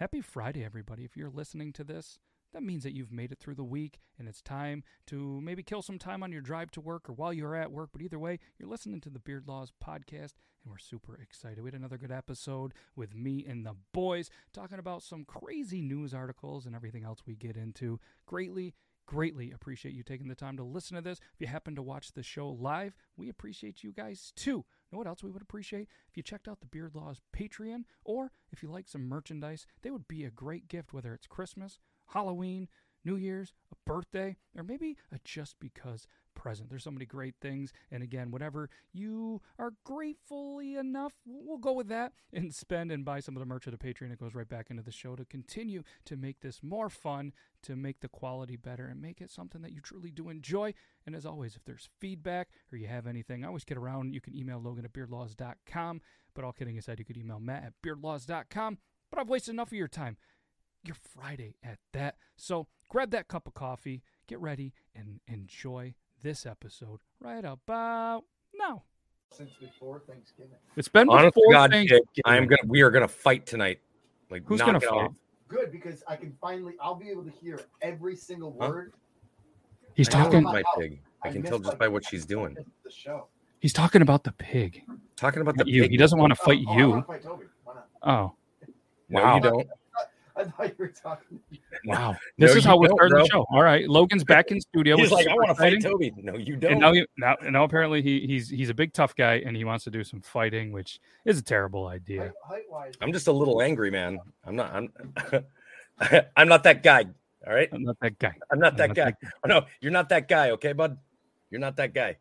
Happy Friday, everybody. If you're listening to this, that means that you've made it through the week and it's time to maybe kill some time on your drive to work or while you're at work. But either way, you're listening to the Beard Laws podcast and we're super excited. We had another good episode with me and the boys talking about some crazy news articles and everything else we get into. Greatly greatly appreciate you taking the time to listen to this. If you happen to watch the show live, we appreciate you guys too. Know what else we would appreciate? If you checked out the Beard Laws Patreon, or if you like some merchandise, they would be a great gift, whether it's Christmas, Halloween, New Year's, a birthday, or maybe a just because present. There's so many great things. And again, whatever you are gratefully enough, we'll go with that and spend and buy some of the merch of the Patreon. It goes right back into the show to continue to make this more fun, to make the quality better, and make it something that you truly do enjoy. And as always, if there's feedback or you have anything, I always get around. You can email Logan at beardlaws.com. But all kidding aside, you could email Matt at beardlaws.com. But I've wasted enough of your time. Your Friday at that. So grab that cup of coffee, get ready, and enjoy this episode right about now. Since before Thanksgiving. It's been Honest before God, Thanksgiving. I'm gonna. We are gonna fight tonight. Like Who's gonna it fight? off. Good because I can finally I'll be able to hear every single Huh? word. He's I know talking. my pig. I I can tell just by what she's doing. The show. He's talking about the pig. Talking about the You. pig. He doesn't want to oh, fight oh, you. wanna fight Toby. Why not? Oh, No, Wow. you don't. I thought you were talking. wow. This No, is how we're don't, the show. All right. Logan's back in studio. He's like, I want to fight exciting. Toby. No, you don't. And now, he, now, now apparently he, he's he's a big tough guy and he wants to do some fighting, which is a terrible idea. Height, height wise. I'm just a little angry, man. I'm not. I'm. I'm not that guy. All right. I'm not that guy. I'm not I'm that not guy. that Oh, no, you're not that guy. Okay, bud. You're not that guy.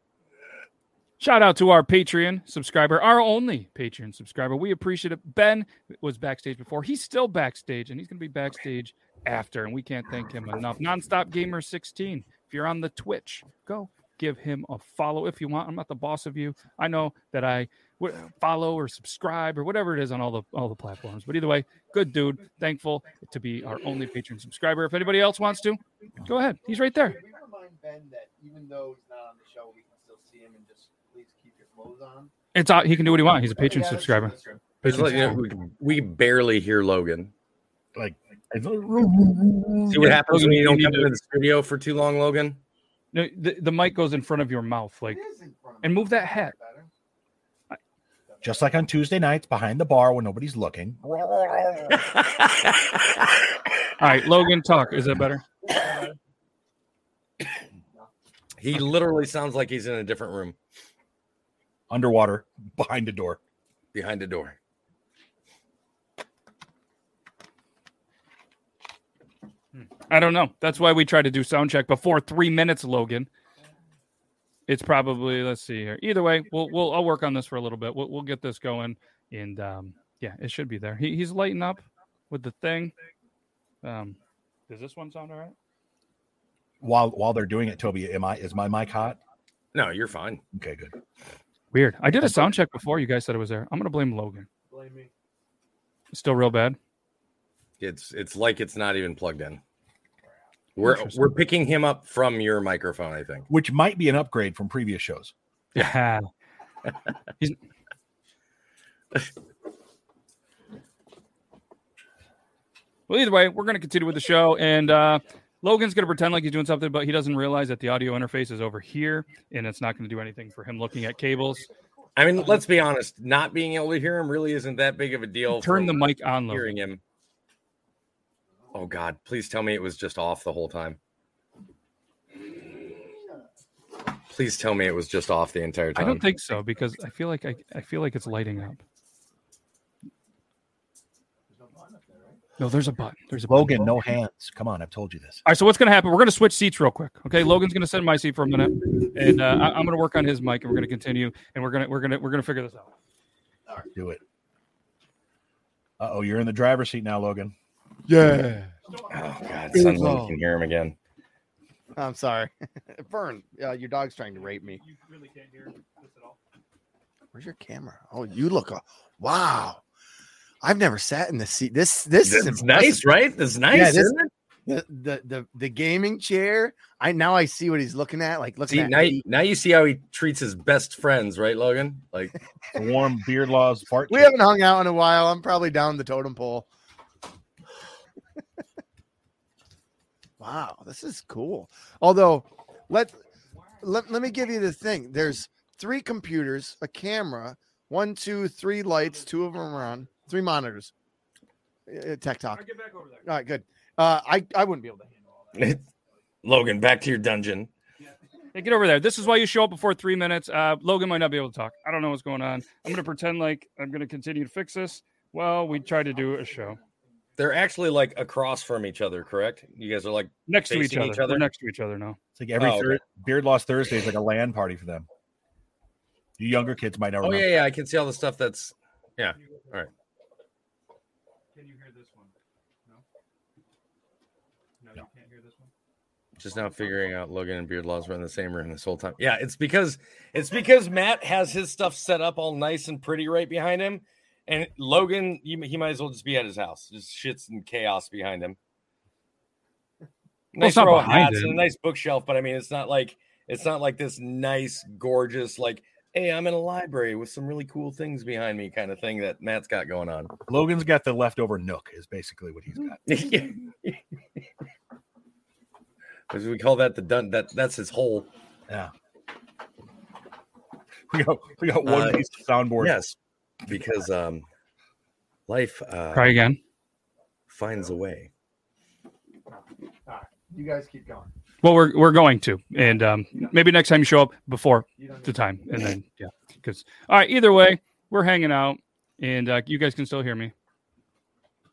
Shout out to our Patreon subscriber, our only Patreon subscriber. We appreciate it. Ben was backstage before. He's still backstage, and he's going to be backstage after, and we can't thank him enough. Nonstop Gamer 16. If you're on the Twitch, go give him a follow if you want. I'm not the boss of you. I know that I follow or subscribe or whatever it is on all the all the platforms. But either way, good dude. Thankful to be our only Patreon subscriber. If anybody else wants to, go ahead. He's right there. We remind Ben that even though he's not on the show, we can still see him and just please keep your clothes on. It's out. He can do what he wants. He's a Patreon Yeah, subscriber. that's true. Just you know, we, we barely hear Logan. Like, See what happens when you don't come into the studio for too long, Logan? No, the, the mic goes in front of your mouth, like It is in front of and move that hat. Just like on Tuesday nights behind the bar when nobody's looking. All right, Logan, talk. Is that better? he literally sounds like he's in a different room Underwater behind a door. behind a door. I don't know. That's why we try to do sound check before three minutes, Logan. It's probably let's see here. Either way, we'll we'll I'll work on this for a little bit. We'll we'll get this going, and um, yeah, it should be there. He, he's lighting up with the thing. Um, does this one sound all right? While while they're doing it, Toby, am I is my mic hot? No, you're fine. Okay, good. Weird. I did a sound check before. You guys said it was there. I'm gonna blame Logan. Blame me. Still real bad. It's it's like it's not even plugged in. We're we're picking him up from your microphone, I think. Which might be an upgrade from previous shows. Yeah. He's... well, either way, we're going to continue with the show, and uh, Logan's going to pretend like he's doing something, but he doesn't realize that the audio interface is over here, and it's not going to do anything for him looking at cables. I mean, let's um, be honest. Not being able to hear him really isn't that big of a deal. Turn the mic on, Logan. hearing him. Oh God! Please tell me it was just off the whole time. Please tell me it was just off the entire time. I don't think so because I feel like I, I feel like it's lighting up. No, there's a button. There's a button. Logan, no hands. Come on, I've told you this. All right, so what's going to happen? We're going to switch seats real quick. Okay, Logan's going to sit in my seat for a minute, and uh, I, I'm going to work on his mic, and we're going to continue, and we're going to we're going to we're going to figure this out. All right, Do it. Uh oh, you're in the driver's seat now, Logan. Yeah. Oh God! Suddenly you can hear him again. I'm sorry. Vern, uh, your dog's trying to rape me. You really can't hear this at all. Where's your camera? Oh, you look. A, wow. I've never sat in this seat. This this is impressive. nice, right? That's nice, Yeah, this- isn't it? The, the the the gaming chair. I now I see what he's looking at. Like looking See at now, me. now you see how he treats his best friends, right, Logan? Like The warm beard laws fart. We haven't hung out in a while. I'm probably down the totem pole. Wow, this is cool. Although, let let, let me give you the thing. There's three computers, a camera, one, two, three lights, two of them are on, three monitors. Uh, tech talk. I get back over there. All right, good. Uh, I I wouldn't be able to handle all that. Logan, back to your dungeon. Hey, get over there. This is why you show up before three minutes. Uh, Logan might not be able to talk. I don't know what's going on. I'm going to pretend like I'm going to continue to fix this. Well, we tried to do a show They're actually like across from each other, correct? You guys are like next to each other. each other? We're next to each other now. It's like every Oh, okay. Thur- Beard Laws Thursday is like a land party for them. You younger kids might not Oh yeah, yeah. I can see all the stuff that's yeah. All right. Can you hear this one? No. No, No. you can't hear this one. Just now figuring out Logan and Beard Laws were in the same room this whole time. Yeah, it's because it's because Matt has his stuff set up all nice and pretty right behind him, and Logan, you, he might as well just be at his house. Just shits and chaos behind him. Nice not row of behind hats and a him. nice bookshelf, but I mean, it's not like it's not like this nice, gorgeous, like, hey, I'm in a library with some really cool things behind me, kind of thing that Matt's got going on. Logan's got the leftover nook, is basically what he's got. As we call that the dun that that's his hole. Yeah. We got we got one Uh, piece of soundboard. Yes, because um, life uh, Try again. finds a way. You guys keep going. Well, we're we're going to, and um, maybe next time you show up before the time, and then yeah, because all right. Either way, we're hanging out, and uh, you guys can still hear me.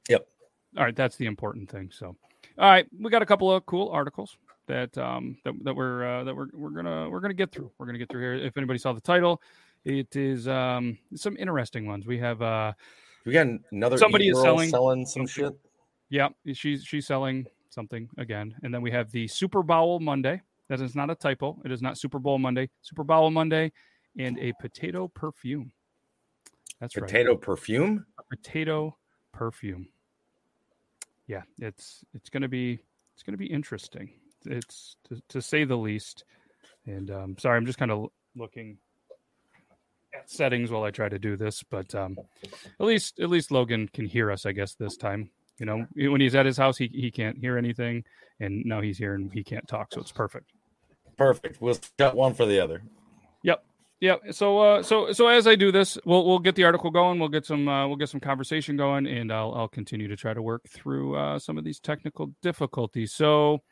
Yep. All right, that's the important thing. So, all right, we got a couple of cool articles that um that, that we're uh, that we're we're gonna we're gonna get through. We're gonna get through here. If anybody saw the title, it is um some interesting ones. We have uh We got another Somebody is selling- selling some shit. yeah she's she's selling something again, and then we have the Super Bowl Monday. That is not a typo. It is not Super Bowl Monday. Super Bowl Monday, and a potato perfume. That's right. Potato perfume. potato perfume. Yeah, it's it's gonna be it's gonna be interesting. It's to, to say the least. And um, sorry, I'm just kind of looking at settings while I try to do this, but um, at least at least Logan can hear us, I guess this time. You know, when he's at his house, he he can't hear anything, and now he's here and he can't talk, so it's perfect. Perfect. We'll shut one for the other. Yep. Yeah. So uh so so as I do this, we'll we'll get the article going. We'll get some uh, we'll get some conversation going, and I'll I'll continue to try to work through uh, some of these technical difficulties. So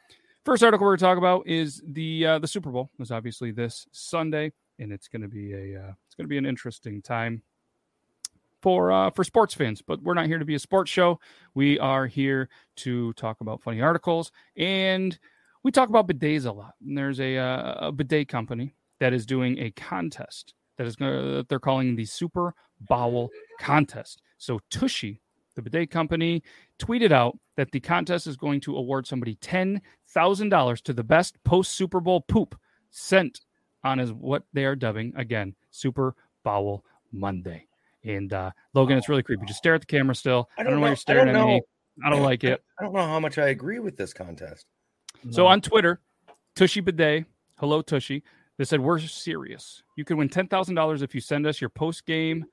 first article we're going to talk about is the uh, the Super Bowl is obviously this Sunday, and it's going to be a uh, it's going to be an interesting time for uh, for sports fans. But we're not here to be a sports show. We are here to talk about funny articles, and we talk about bidets a lot. And there's a, uh, a bidet company that is doing a contest that is going to they're calling the Super Bowel Contest. So Tushy, the bidet company, tweeted out that the contest is going to award somebody ten thousand dollars to the best post Super Bowl poop sent on as what they are dubbing again Super Bowel Monday. And uh, Logan, it's really creepy. Just stare at the camera still. I don't, know why you're staring at me. I don't like it. I don't know how much I agree with this contest. So on Twitter, Tushy Bidet, hello Tushy, they said we're serious. You can win ten thousand dollars if you send us your post game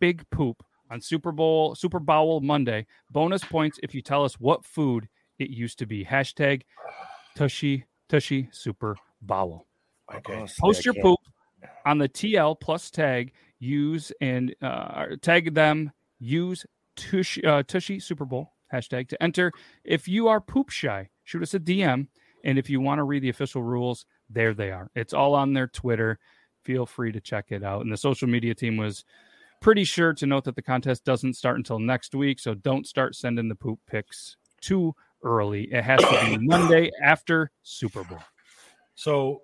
big poop on Super Bowl Super Bowl Monday. Bonus points if you tell us what food it used to be. Hashtag Tushy Tushy Super Bowl. Okay. Post your poop on the TL plus tag. Use and uh, tag them. Use Tushy, uh, Tushy Super Bowl hashtag to enter. If you are poop shy, shoot us a DM. And if you want to read the official rules, there they are. It's all on their Twitter. Feel free to check it out. And the social media team was pretty sure to note that the contest doesn't start until next week. So don't start sending the poop picks too early. It has to be Monday after Super Bowl. So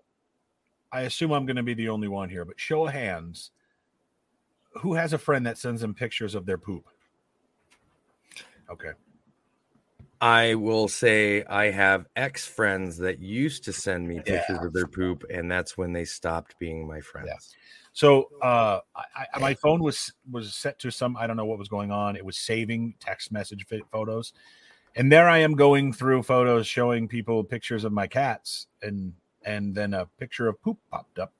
I assume I'm going to be the only one here, but show of hands. Who has a friend that sends them pictures of their poop? Okay. I will say I have ex friends that used to send me pictures of their poop, and that's when they stopped being my friends. So uh, I, my phone was was set to some I don't know what was going on. It was saving text message photos, and there I am going through photos showing people pictures of my cats, and and then a picture of poop popped up.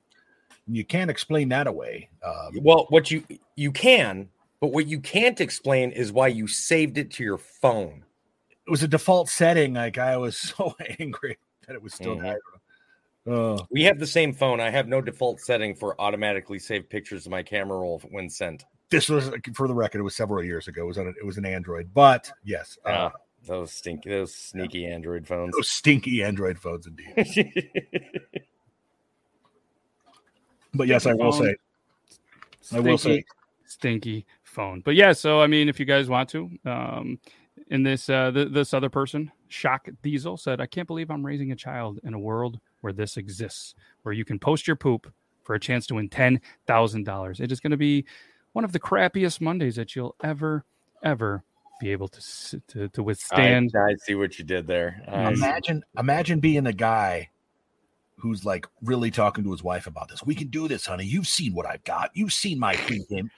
And you can't explain that away. Um, Well, what you you can, but what you can't explain is why you saved it to your phone. it was a default setting. Like I was so angry that it was still Mhm. there. Uh, We have the same phone. I have no default setting for automatically save pictures of my camera roll when sent. this was for the record. It was several years ago. It was on. A, it was an Android, but yes, uh, Ah, those stinky, those sneaky Android phones. those stinky Android phones indeed. But yes, I will phone. say, I will say, Stinky, stinky phone. But yeah, so I mean, if you guys want to, um, in this uh, th- this other person, Shock Diesel said, "I can't believe I'm raising a child in a world where this exists, where you can post your poop for a chance to win ten thousand dollars. It is going to be one of the crappiest Mondays that you'll ever, ever be able to to, to withstand." I see what you did there. I imagine, imagine being the guy who's like really talking to his wife about this. We can do this, honey. You've seen what I've got. You've seen my game.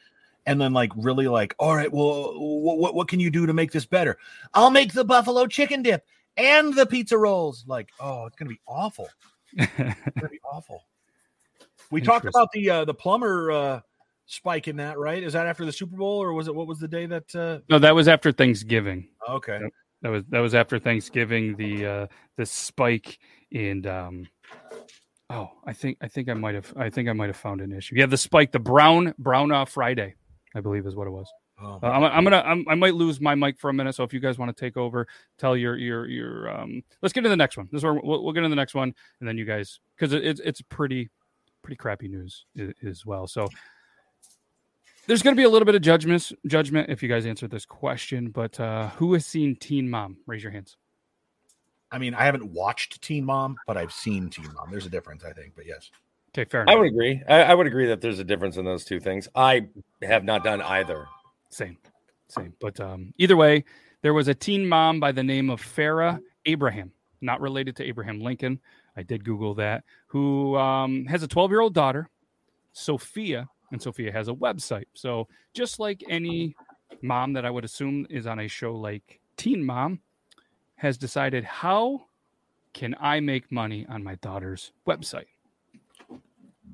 And then, like, really, like, all right, well, what, what, what can you do to make this better? I'll make the buffalo chicken dip and the pizza rolls. Like, oh, it's gonna be awful. It's gonna be awful. We talked about the uh, the plumber uh, spike in that, right? Is that after the Super Bowl, or was it what was the day that? Uh, no, that was after Thanksgiving. okay, Yep. That was that was after Thanksgiving. The uh the spike in um oh I think I think I might have I think I might have found an issue. Yeah, the spike, the brown brown uh, Friday, I believe is what it was. oh, Uh, I'm, I'm gonna I'm, I might lose my mic for a minute. So if you guys want to take over, tell your your your um. Let's get to the next one. This is where we'll, we'll get into the next one, and then you guys because it, it's it's pretty pretty crappy news as well. So there's going to be a little bit of judgment judgment if you guys answer this question. But uh, who has seen Teen Mom? Raise your hands. I mean, I haven't watched Teen Mom, but I've seen Teen Mom. There's a difference, I think, but yes. Okay, fair I would agree. I, I would agree that there's a difference in those two things. I have not done either. Same, same. But um, either way, there was a teen mom by the name of Farrah Abraham, not related to Abraham Lincoln. I did Google that. Who um, has a 12 year old daughter, Sophia, and Sophia has a website. So just like any mom that I would assume is on a show like Teen Mom, has decided how can I make money on my daughter's website.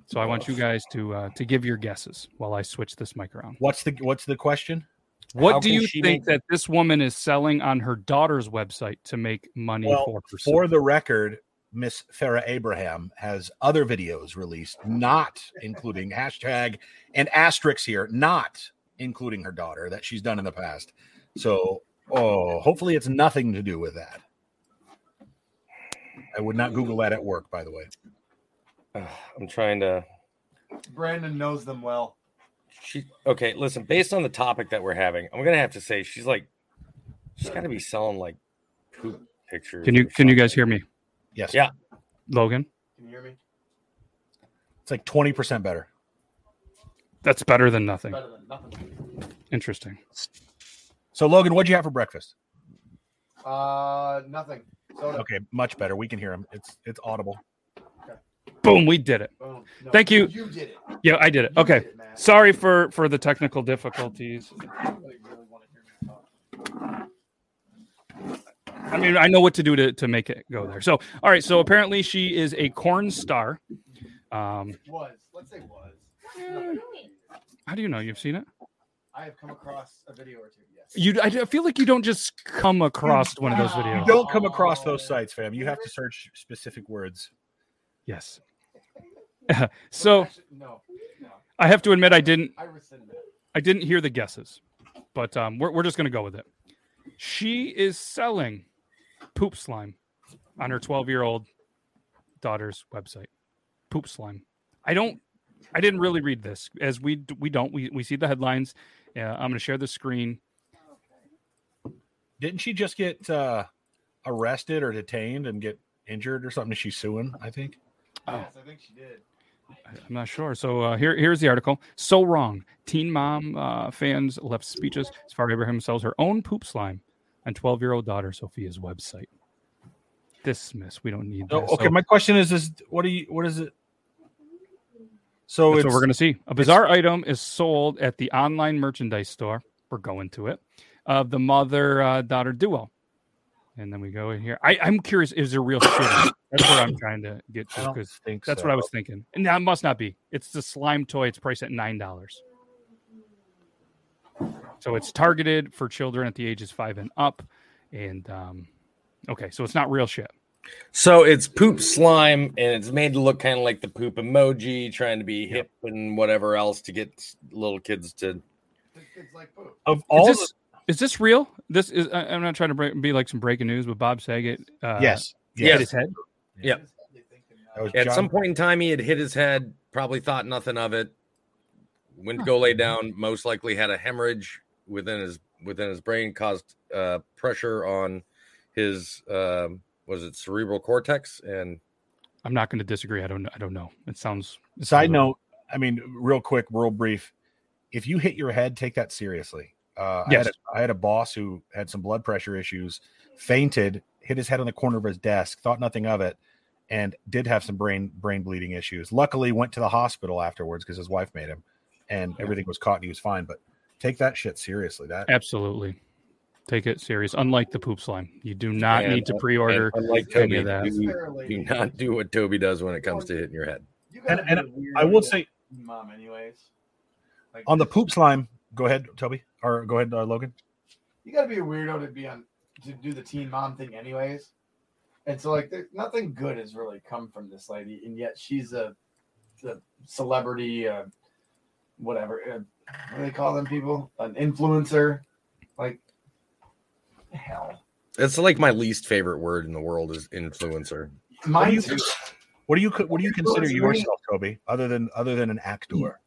So I want you guys to uh, to give your guesses while I switch this mic around. What's the what's the question? What How do you think make- that this woman is selling on her daughter's website to make money Well, for herself? For the record, Miss Farrah Abraham has other videos released, not including hashtag and asterisks here, not including her daughter that she's done in the past. So, oh, hopefully it's nothing to do with that. I would not Google that at work, by the way. Ugh, I'm trying to. Brandon knows them well. She okay. Listen, based on the topic that we're having, I'm gonna have to say she's like, she's got to be selling like poop pictures. can you or can you guys hear me, Yes. Yeah. Logan? Can you hear me? It's like 20% better. That's better than nothing. Better than nothing. Interesting. So, Logan, what'd you have for breakfast? Uh, nothing. Soda. Okay, much better. We can hear him. It's it's audible. Boom, we did it. Boom. No, Thank you. You did it. Yeah, I did it. You Okay. did it. Sorry for for the technical difficulties. I really want to hear you talk. I mean, I know what to do to to make it go there. So, all right. So apparently, she is a corn star. Um, Was. Let's say was. how do you know you've seen it? I have come across a video or two. Yes. You, I I feel like you don't just come across one of those You You videos. don't come across those sites, fam. You have to search specific words. Yes. so no. No. I have to admit, I didn't I rescind that. I didn't hear the guesses, but um, we're, we're just going to go with it. She is selling poop slime on her 12 year old daughter's website. Poop slime. I don't, I didn't really read this as we we don't we, we see the headlines. Uh, I'm going to share the screen. Didn't she just get uh, arrested or detained and get injured or something? She's suing, I think. Oh. Yes, I think she did. I'm not sure. So uh, here here's the article. So wrong. Teen mom uh, fans left speeches as Farrah Abraham sells her own poop slime on 12 year old daughter Sophia's website. Dismiss. We don't need okay, So- my question is: Is what do you? What is it? So That's what we're going to see. A bizarre item is sold at the online merchandise store. We're going to it of the mother uh, daughter duo. And then we go in here. I, I'm curious, is there real shit? That's what I'm trying to get to because that's so. what I was thinking. And that must not be. It's the slime toy. It's priced at nine dollars. So it's targeted for children at the ages five and up. And um, okay, so it's not real shit. So it's poop slime, and it's made to look kind of like the poop emoji, trying to be hip and whatever else to get little kids to. It's like poop. Of all, this, is this real? This is. I- I'm not trying to break, be like some breaking news, but Bob Saget. Uh, yes, Yes. hit his head. Yeah. That At John- some point in time, he had hit his head, probably thought nothing of it. Went to go lay down. Most likely had a hemorrhage within his within his brain, caused uh, pressure on his um, was it cerebral cortex, and I'm not going to disagree. I don't. I don't know. It sounds. it Side sounds- note, I mean, real quick, real brief. If you hit your head, take that seriously. Uh, Yes. I, had a, I had a boss who had some blood pressure issues, fainted, hit his head on the corner of his desk, thought nothing of it, and did have some brain brain bleeding issues. Luckily, went to the hospital afterwards because his wife made him, and everything was caught and he was fine. But take that shit seriously. That Absolutely. Take it serious. Unlike the poop slime, you do not And- need to pre-order. and unlike any Toby, of that. do, do not do what Toby does when it comes to hitting your head. You And- and be a weird I will say mom, anyways. Like, on the poop slime. Go ahead, Toby, or go ahead, uh, Logan. you gotta be a weirdo to be on to do the teen mom thing, anyways. And so, like, there, nothing good has really come from this lady, and yet she's a, a celebrity, uh, whatever. Uh, what do they call them people? An influencer. Like, hell. It's like my least favorite word in the world is influencer. Mine you- too. What do you what do you consider yourself, Toby, other than other than an actor,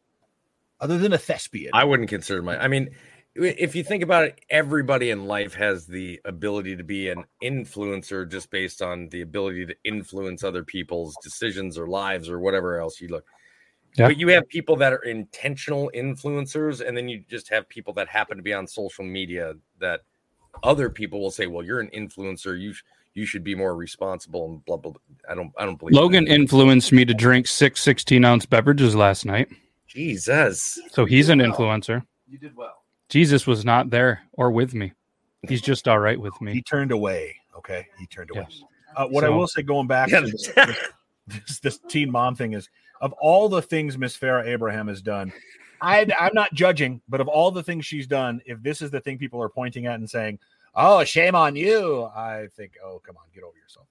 other than a thespian? I wouldn't consider my. I mean, if you think about it, everybody in life has the ability to be an influencer just based on the ability to influence other people's decisions or lives or whatever else you look. Yeah. But you have people that are intentional influencers, and then you just have people that happen to be on social media that other people will say, "Well, you're an influencer. You sh- you should be more responsible." And blah blah. blah. I don't. I don't believe Logan that. influenced me to drink six 16 ounce beverages last night. Jesus. So he's an influencer. You did well. Jesus was not there or with me. He's just all right with me. he turned away. Okay, he turned away. Yes. Uh, what I will say, going back Yeah. to this, this, this teen mom thing, is of all the things Miss Farrah Abraham has done, I, I'm not judging, but of all the things she's done, if this is the thing people are pointing at and saying, "Oh, shame on you," I think, "Oh, come on, get over yourself."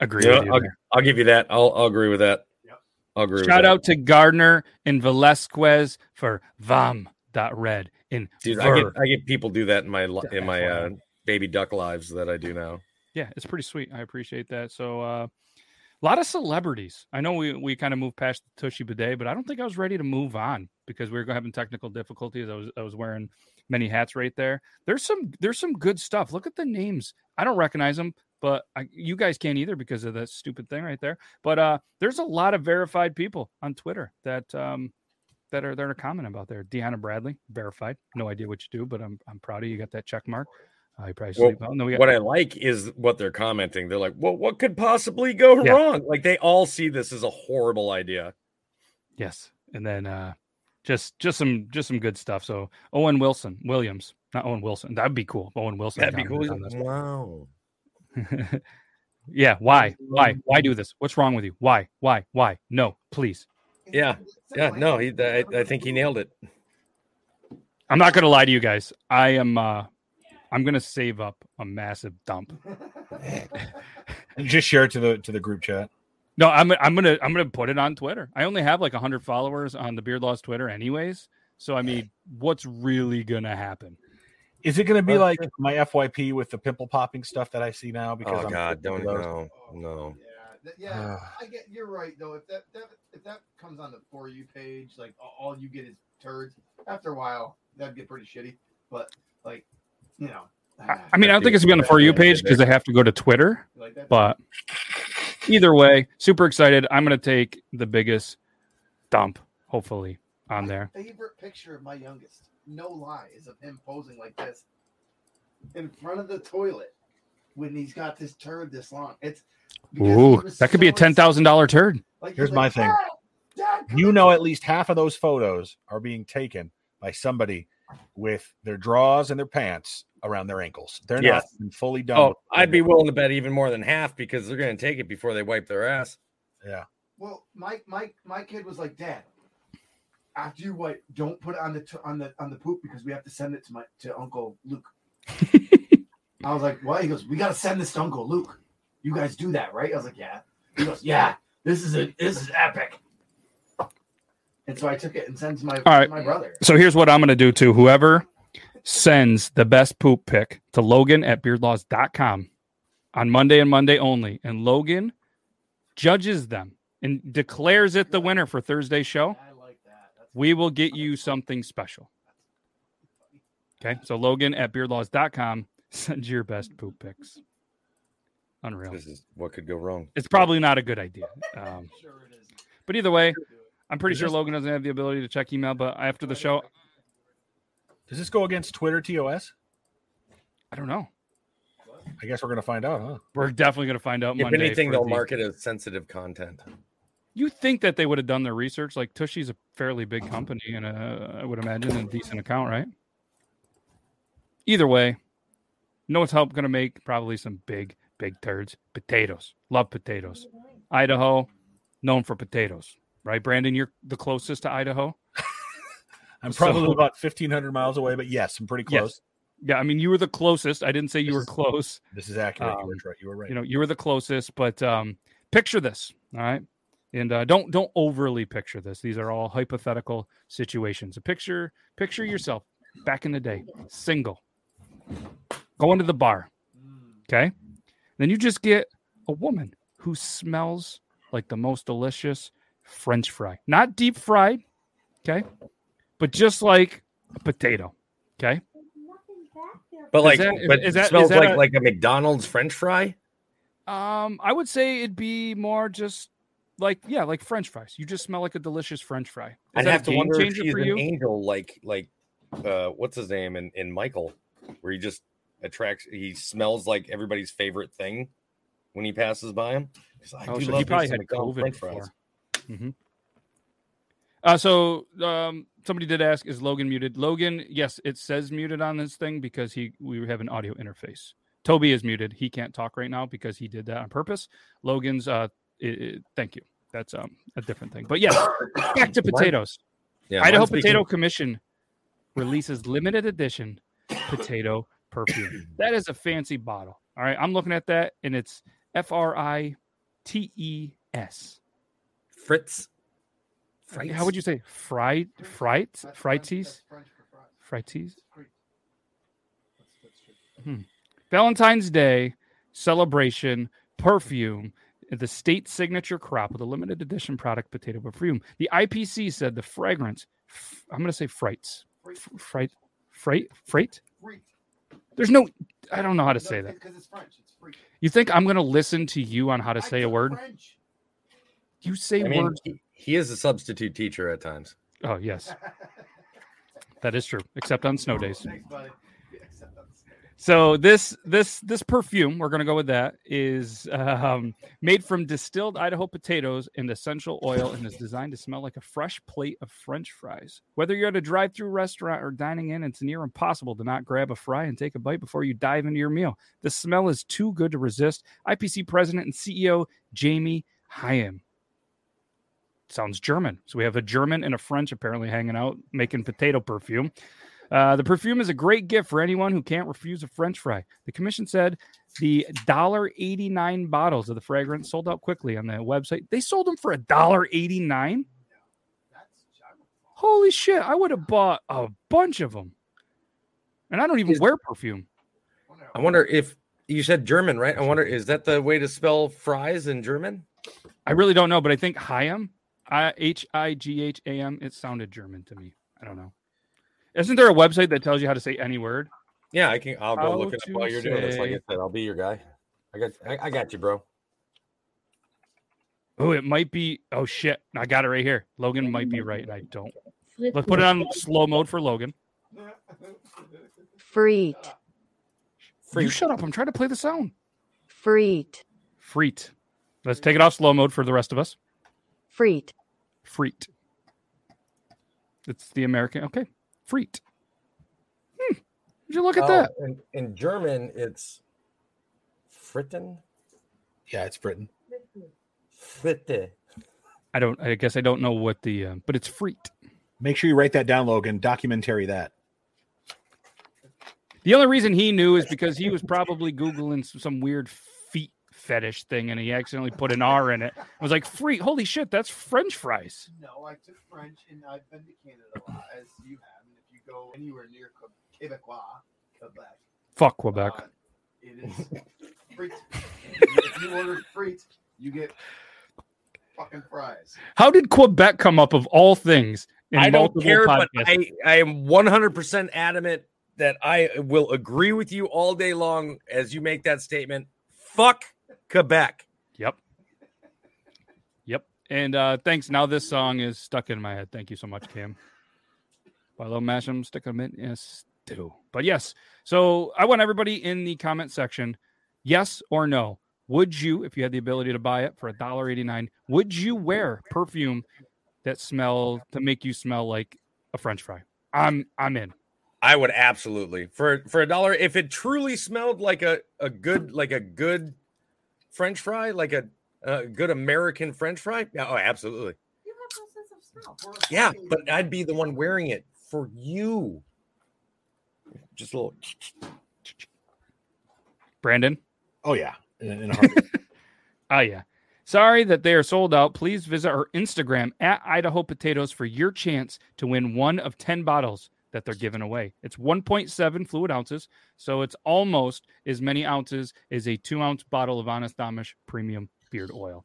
Agree Yeah, with you I'll. I'll give you that. I'll, I'll agree with that. Yep. I'll agree. with Shout that. out to Gardner and Velasquez for vam.red in Dude, I get I get people do that in my in my uh, baby duck lives that I do now. yeah, it's pretty sweet. I appreciate that. So uh a lot of celebrities. I know we we kind of moved past the Tushy Bidet, but I don't think I was ready to move on because we were having technical difficulties. I was I was wearing many hats right there. There's some there's some good stuff. Look at the names. I don't recognize them, but I, you guys can't either because of that stupid thing right there. But uh there's a lot of verified people on Twitter that um that are that are commenting about there. Deanna Bradley, verified. No idea what you do, but I'm I'm proud of you. You got that check mark. Uh, probably Well, sleep well. No, we got What I like is what they're commenting. They're like, "Well, what could possibly go Yeah. wrong?" Like they all see this as a horrible idea. Yes, and then uh just just some just some good stuff. So Owen Wilson, Williams, not Owen Wilson. That'd be cool. Owen Wilson. That'd be cool. Wow. on this. yeah. Why? Why? Why do this? What's wrong with you? Why? Why? Why? No, please. Yeah. Yeah. No, he. I, I think he nailed it. I'm not gonna lie to you guys. I am. uh I'm gonna save up a massive dump. And just share it to the to the group chat. No, I'm I'm gonna I'm gonna put it on Twitter. I only have like hundred followers on the Beard Laws Twitter, anyways. So I mean, what's really gonna happen? Is it going to be Uh, like my FYP with the pimple popping stuff that I see now? Because Oh I'm God, don't those? no, no. Yeah, yeah. I get you're right though. If that, that if that comes on the for you page, like all you get is turds. After a while, that'd get pretty shitty. But like, you know, I, ah. I mean, I don't think it's gonna be on the for you page because I have to go to Twitter. like. But either way, super excited. I'm gonna take the biggest dump, hopefully, on My there. Favorite picture of my youngest, no lie, is of him posing like this in front of the toilet when he's got this turd this long. It's Ooh, was that could be a ten thousand dollar turd. Like, Here's he's my like, thing. "Dad, Dad, You here." know, at least half of those photos are being taken by somebody with their drawers and their pants around their ankles. They're Yes. not fully done. Oh, I'd be willing to bet even more than half because they're going to take it before they wipe their ass. Yeah. Well, my my my kid was like, Dad, after you wipe, don't put it on the t- on the on the poop because we have to send it to my to Uncle Luke. I was like, "What?" He goes, "We gotta send this to Uncle Luke. You guys do that, right?" I was like, "Yeah." He goes, "Yeah, this is a this is epic." And so I took it and sent it to my All right. my brother. So here's what I'm going to do to whoever sends the best poop pick to Logan at beardlaws.com on Monday and Monday only. And Logan judges them and declares it the winner for Thursday's show. I like that. That's We will get you something special. Okay. So Logan at beardlaws.com send your best poop picks. Unreal. This is what could go wrong. It's probably not a good idea. Um, sure it is. but either way, I'm pretty Is sure this- Logan doesn't have the ability to check email. But after the show, Does this go against Twitter TOS? I don't know. I guess we're gonna find out, huh? We're definitely going to find out If Monday. anything, they'll the- mark it as sensitive content. You think that they would have done their research? Like Tushy's a fairly big company, and uh, I would imagine a decent account, right? Either way, know what's help going to make probably some big, big turds. Potatoes, love potatoes. Idaho, known for potatoes, right? Brandon, you're the closest to Idaho. I'm So- probably about 1,500 miles away, but yes, I'm pretty Yes. close. Yeah, I mean you were the closest. I didn't say you This were is- close. This is accurate. you, Um, were right. you were right. you know you were the closest but um picture this all right and uh, don't don't overly picture this these are all hypothetical situations a picture picture yourself back in the day single going to the bar okay then you just get a woman who smells like the most delicious french fry not deep fried okay but just like a potato okay But like, that- but is it that- is smells that like a- like a McDonald's French fry. Um, I would say it'd be more just like yeah, like French fries. You just smell like a delicious French fry. Is I'd that have a to game wonder if changer he's for an you? angel, like like uh, what's his name in in Michael, where he just attracts. He smells like everybody's favorite thing when he passes by him. Oh, so he probably had COVID before. Mhm. Uh, so um, somebody did ask, is Logan muted? Logan, yes, it says muted on this thing because he we have an audio interface. Toby is muted. He can't talk right now because he did that on purpose. Logan's, uh, i i- thank you. That's um a different thing. But yes, back to potatoes. Yeah, Idaho Potato Commission releases limited edition potato perfume. That is a fancy bottle. All right, I'm looking at that, and it's F R I T E S. Fritz. How would you say fried fright French- frighties French- French fries. frighties? Great. That's- that's hmm. true. Valentine's Day celebration perfume. The state signature crop with a limited edition product potato perfume. The IPC said the fragrance. f- I'm going to say frights. F- Fright, freight, freight. Freak. There's no. I don't know how to say that. because it's French. It's freak. You think I'm going to listen to you on how to I say a word? French. You say I mean, words. he, he is a substitute teacher at times. Oh yes, that is true. Except on snow days. Thanks, buddy. Yeah, except that's- So this this this perfume, we're gonna go with that, is um, made from distilled Idaho potatoes and essential oil, and is designed to smell like a fresh plate of French fries. Whether you're at a drive-through restaurant or dining in, it's near impossible to not grab a fry and take a bite before you dive into your meal. The smell is too good to resist. IPC President and CEO Jamie Higham. Sounds German. So we have a German and a French apparently hanging out making potato perfume. Uh, the perfume is a great gift for anyone who can't refuse a French fry. The commission said the $1.89 bottles of the fragrance sold out quickly on the website. They sold them for $1.89. that's Holy shit. I would have bought a bunch of them. And I don't even Is- wear perfume. I wonder if you said German, right? I wonder is that the way to spell fries in German? I really don't know, but I think Higham, H I G H A M, it sounded German to me. I don't know. Isn't there a website that tells you how to say any word? Yeah, I can. I'll go How look it up while you're doing this. Like I said, I'll be your guy. I got. I, I got you, bro. Oh, it might be. Oh shit! I got it right here. Logan might be right, and I don't. Let's put it on slow mode for Logan. Freet. You shut up! I'm trying to play the sound. Freet. Freet. Let's take it off slow mode for the rest of us. Freet. Freet. It's the American. Okay. Freet. Hmm. Would you look at that? Oh, in, in German, it's fritten. Yeah, it's Fritten. Fritte. I don't. I guess I don't know what the. Uh, but it's Freet. Make sure you write that down, Logan. Documentary that. The only reason he knew is because he was probably googling s- some weird feet fetish thing, and he accidentally put an R in it. I was like, "Free! Holy shit! That's French fries." No, I took French and I've been to Canada a lot, as you have. And if you go anywhere near Quebecois, Quebec, Fuck Quebec. uh, it is free. if you order free, you get fucking fries. How did Quebec come up of all things? in I don't multiple care, but? I, I am 100% adamant that I will agree with you all day long as you make that statement. Fuck Quebec. Yep. Yep. And uh thanks. Now this song is stuck in my head. Thank you so much, Cam. By Lil Masham, stick them in yes, do. But yes. So I want everybody in the comment section, yes or no. Would you, if you had the ability to buy it for $1.89, would you wear perfume that smell to make you smell like a French fry? I'm I'm in. I would absolutely for for a dollar if it truly smelled like a a good like a good French fry, like a, a good American French fry. Yeah, oh, absolutely. You have no sense of smell. Yeah, but I'd be the one wearing it for you. Just a little. Brandon? Oh yeah, in, in a heartbeat. Oh yeah. Sorry that they are sold out. Please visit our Instagram at Idaho Potatoes for your chance to win one of 10 bottles that they're giving away. It's 1.7 fluid ounces, so it's almost as many ounces as a two ounce bottle of Honest Amish premium beard oil.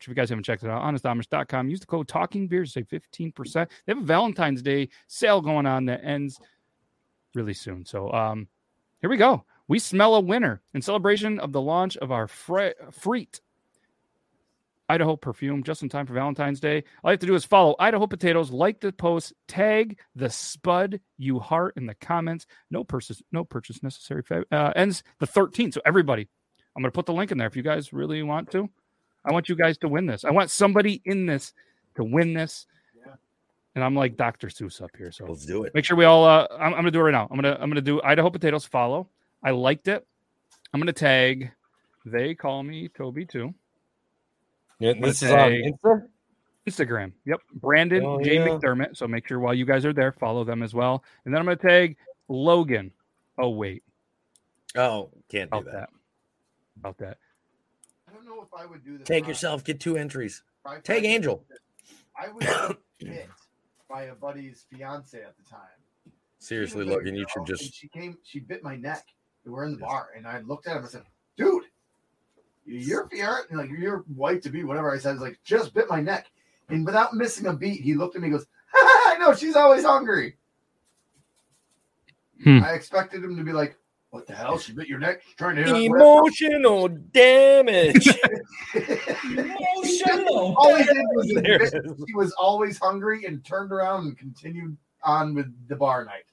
Which if you guys haven't checked it out, honestamish.com, use the code talking beers to save 15%. They have a Valentine's Day sale going on that ends really soon. So um here we go. We smell a winner in celebration of the launch of our fre- Freet Idaho perfume just in time for Valentine's Day. All you have to do is follow Idaho Potatoes, like the post, tag the Spud you heart in the comments. No purchase, no purchase necessary. Uh, ends the 13th. So everybody, I'm going to put the link in there if you guys really want to. I want you guys to win this. I want somebody in this to win this. Yeah. And I'm like Dr. Seuss up here. So Let's do it. make sure we all uh I'm, I'm gonna do it right now i'm gonna i'm gonna do idaho potatoes follow i liked it i'm gonna tag they call me toby too Yeah, this is on say- Insta. instagram yep brandon Oh, j yeah. mcdermott so make sure while you guys are there follow them as well and then i'm gonna tag logan oh wait Oh, can't do about that. that about that I don't know if I would do this. Take live. yourself. Get two entries. If I Take tried Angel. I was get bit by a buddy's fiance at the time. Seriously, She was Logan, you should just. She came. She bit my neck. We were in the Yes. bar, and I looked at him and said, "Dude, You're your fiance, like your wife to be, whatever." I said, is like just bit my neck, and without missing a beat, he looked at me, and goes, "I know she's always hungry." Hmm. I expected him to be like, "What the hell? She bit your neck? She's trying to hit Emotional damage. Emotional. All he did was There admit is. he was always hungry and turned around and continued on with the bar night.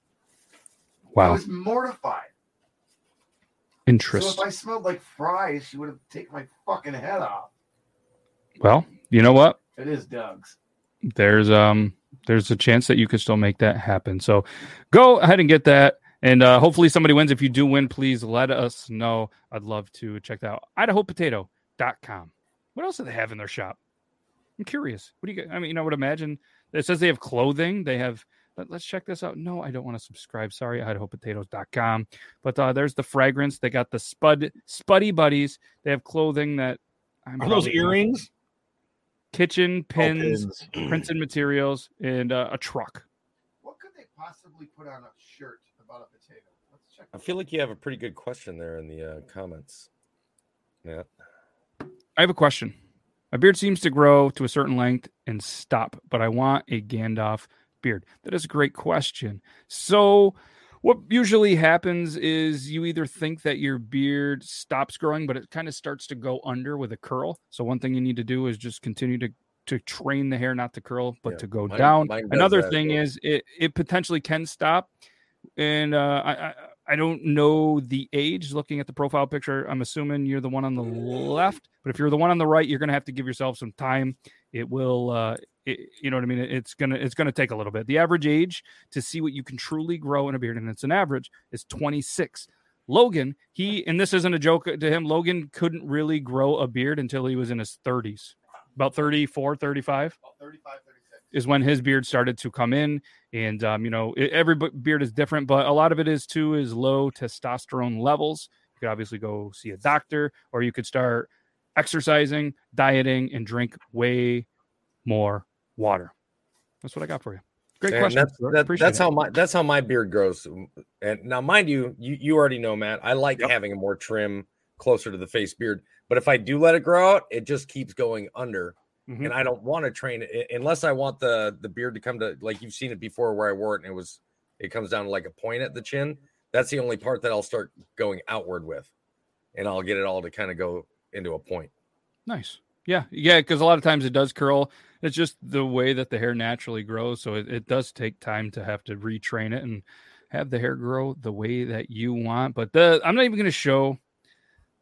Wow. I was mortified. interest So if I smelled like fries, she would have taken my fucking head off. well you know what It is Doug's. there's um there's a chance that you could still make that happen. So go ahead and get that. And uh, hopefully somebody wins. If you do win, please let us know. I'd love to check that out. IdahoPotato.com. What else do they have in their shop? I'm curious. What do you get? I mean, you know, I would imagine it says they have clothing. They have, let, us check this out. No, I don't want to subscribe. Sorry, IdahoPotatoes.com. But uh, there's the fragrance. They got the Spud Spuddy Buddies. They have clothing that I'm Are those probably- earrings? kitchen Oh, pins, pins. printed materials, and uh, a truck. What could they possibly put on a shirt about a potato? Let's check. I feel like you have a pretty good question there in the uh, comments. Yeah. I have a question. My beard seems to grow to a certain length and stop, but I want a Gandalf beard. That is a great question. So, what usually happens is you either think that your beard stops growing, but it kind of starts to go under with a curl. So, one thing you need to do is just continue to to train the hair not to curl, but Yeah, to go mine- down. mine Another that thing well. is it it potentially can stop, and uh, I, I don't know the age. Looking at the profile picture, I'm assuming you're the one on the left. But if you're the one on the right, you're going to have to give yourself some time. It will, uh, it, you know what I mean. It's gonna it's gonna take a little bit. The average age to see what you can truly grow in a beard, and it's an average, is 26. Logan, he and this isn't a joke to him. Logan couldn't really grow a beard until he was in his 30s, about 34, 35. About 35, 36. Is when his beard started to come in, and um, you know it, every beard is different, but a lot of it is too is low testosterone levels. You could obviously go see a doctor, or you could start exercising, dieting, and drink way more water. That's what I got for you. Great And question. That's, that- that's how my that's how my beard grows. And now, mind you, you you already know, Matt. I like Yep. having a more trim, closer to the face beard. But if I do let it grow out, it just keeps going under, Mhm. and I don't want to train it unless I want the the beard to come to like you've seen it before, where I wore it and it was it comes down to like a point at the chin. That's the only part that I'll start going outward with, and I'll get it all to kind of go into a point. Nice. Yeah. Yeah. Because a lot of times it does curl. It's just the way that the hair naturally grows. So it, it does take time to have to retrain it and have the hair grow the way that you want. But the I'm not even going to show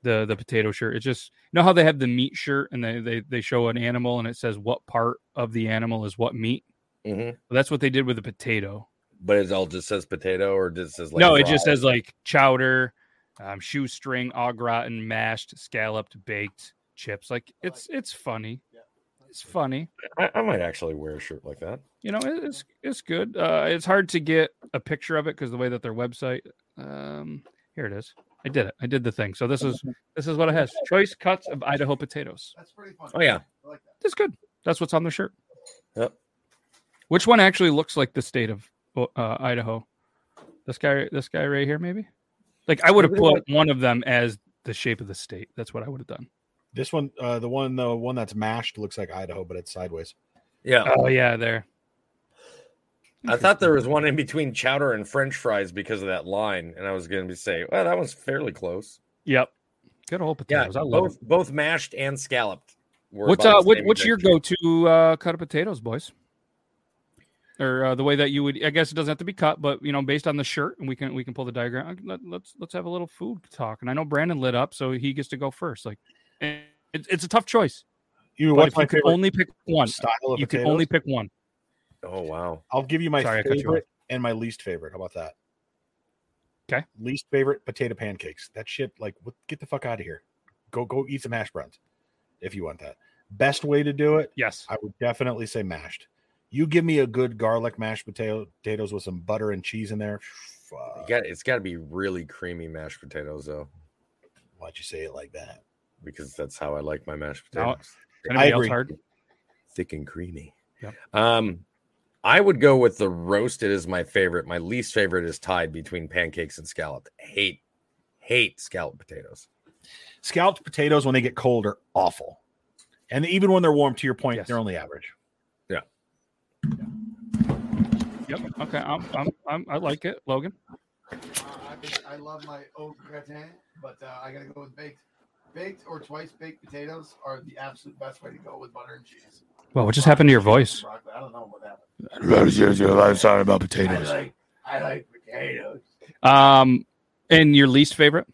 the the potato shirt. It's just you know how they have the meat shirt and they they, they show an animal and it says what part of the animal is what meat. hmm Well, that's what they did with the potato. But it all just says potato, or just says like no, it just says like chowder, um, shoestring, au gratin, mashed, scalloped, baked chips. Like it's it's funny. It's funny. I, I might actually wear a shirt like that. you know it- it's it's good uh it's hard to get a picture of it because the way that their website um here it is i did it. I did the thing. So this is this is what it has. Choice cuts of idaho potatoes. That's pretty fun. Oh yeah, I like that. that's good. That's what's on the shirt. Yep. which one actually looks like the state of uh, idaho? This guy this guy right here maybe? Like i would have put one of them as the shape of the state. That's what i would have done. This one, uh, the one, the one that's mashed looks like Idaho, but it's sideways. yeah. oh yeah there I thought there was one in between chowder and French fries because of that line, and I was going to say, well, that one's fairly close. yep good old Yeah, potatoes i love both it both mashed and scalloped. were What's uh what, what's your go-to uh cut of potatoes, boys? Or uh, the way that you would I guess it doesn't have to be cut, but you know, based on the shirt, and we can we can pull the diagram. Uh, Let, let's let's have a little food talk. And I know Brandon lit up, so he gets to go first. Like, and it, it's a tough choice. You, But what's if my you could favorite only pick one, style of you can potatoes? only pick one. Oh wow, I'll give you my Sorry, I cut you favorite and my least favorite. How about that? Okay. Least favorite potato pancakes. That shit, like, what, get the fuck out of here. Go, go eat some hash browns if you want that. Best way to do it, Yes. I would definitely say mashed. You give me a good garlic mashed potato potatoes with some butter and cheese in there. Fuck. got it's got to be really creamy mashed potatoes though, Why'd you say it like that? because that's how I like my mashed potatoes, Anybody else agree. hard? thick and creamy. Yep. Um, I would go with the roasted as my favorite. My least favorite is tied between pancakes and scalloped. Hate, hate scalloped potatoes. Scalloped potatoes when they get cold are awful. And even when they're warm, to your point, Yes. they're only average. Yeah. Yep. Okay. I'm, I'm, I'm I like it, Logan. Uh, I, I love my au gratin, but uh, I gotta go with baked. Baked or twice baked potatoes are the absolute best way to go with butter and cheese. Well, what just happened to your voice? I don't know what happened. I'm sorry about potatoes. I potatoes. like, I like potatoes. Um, and your least favorite?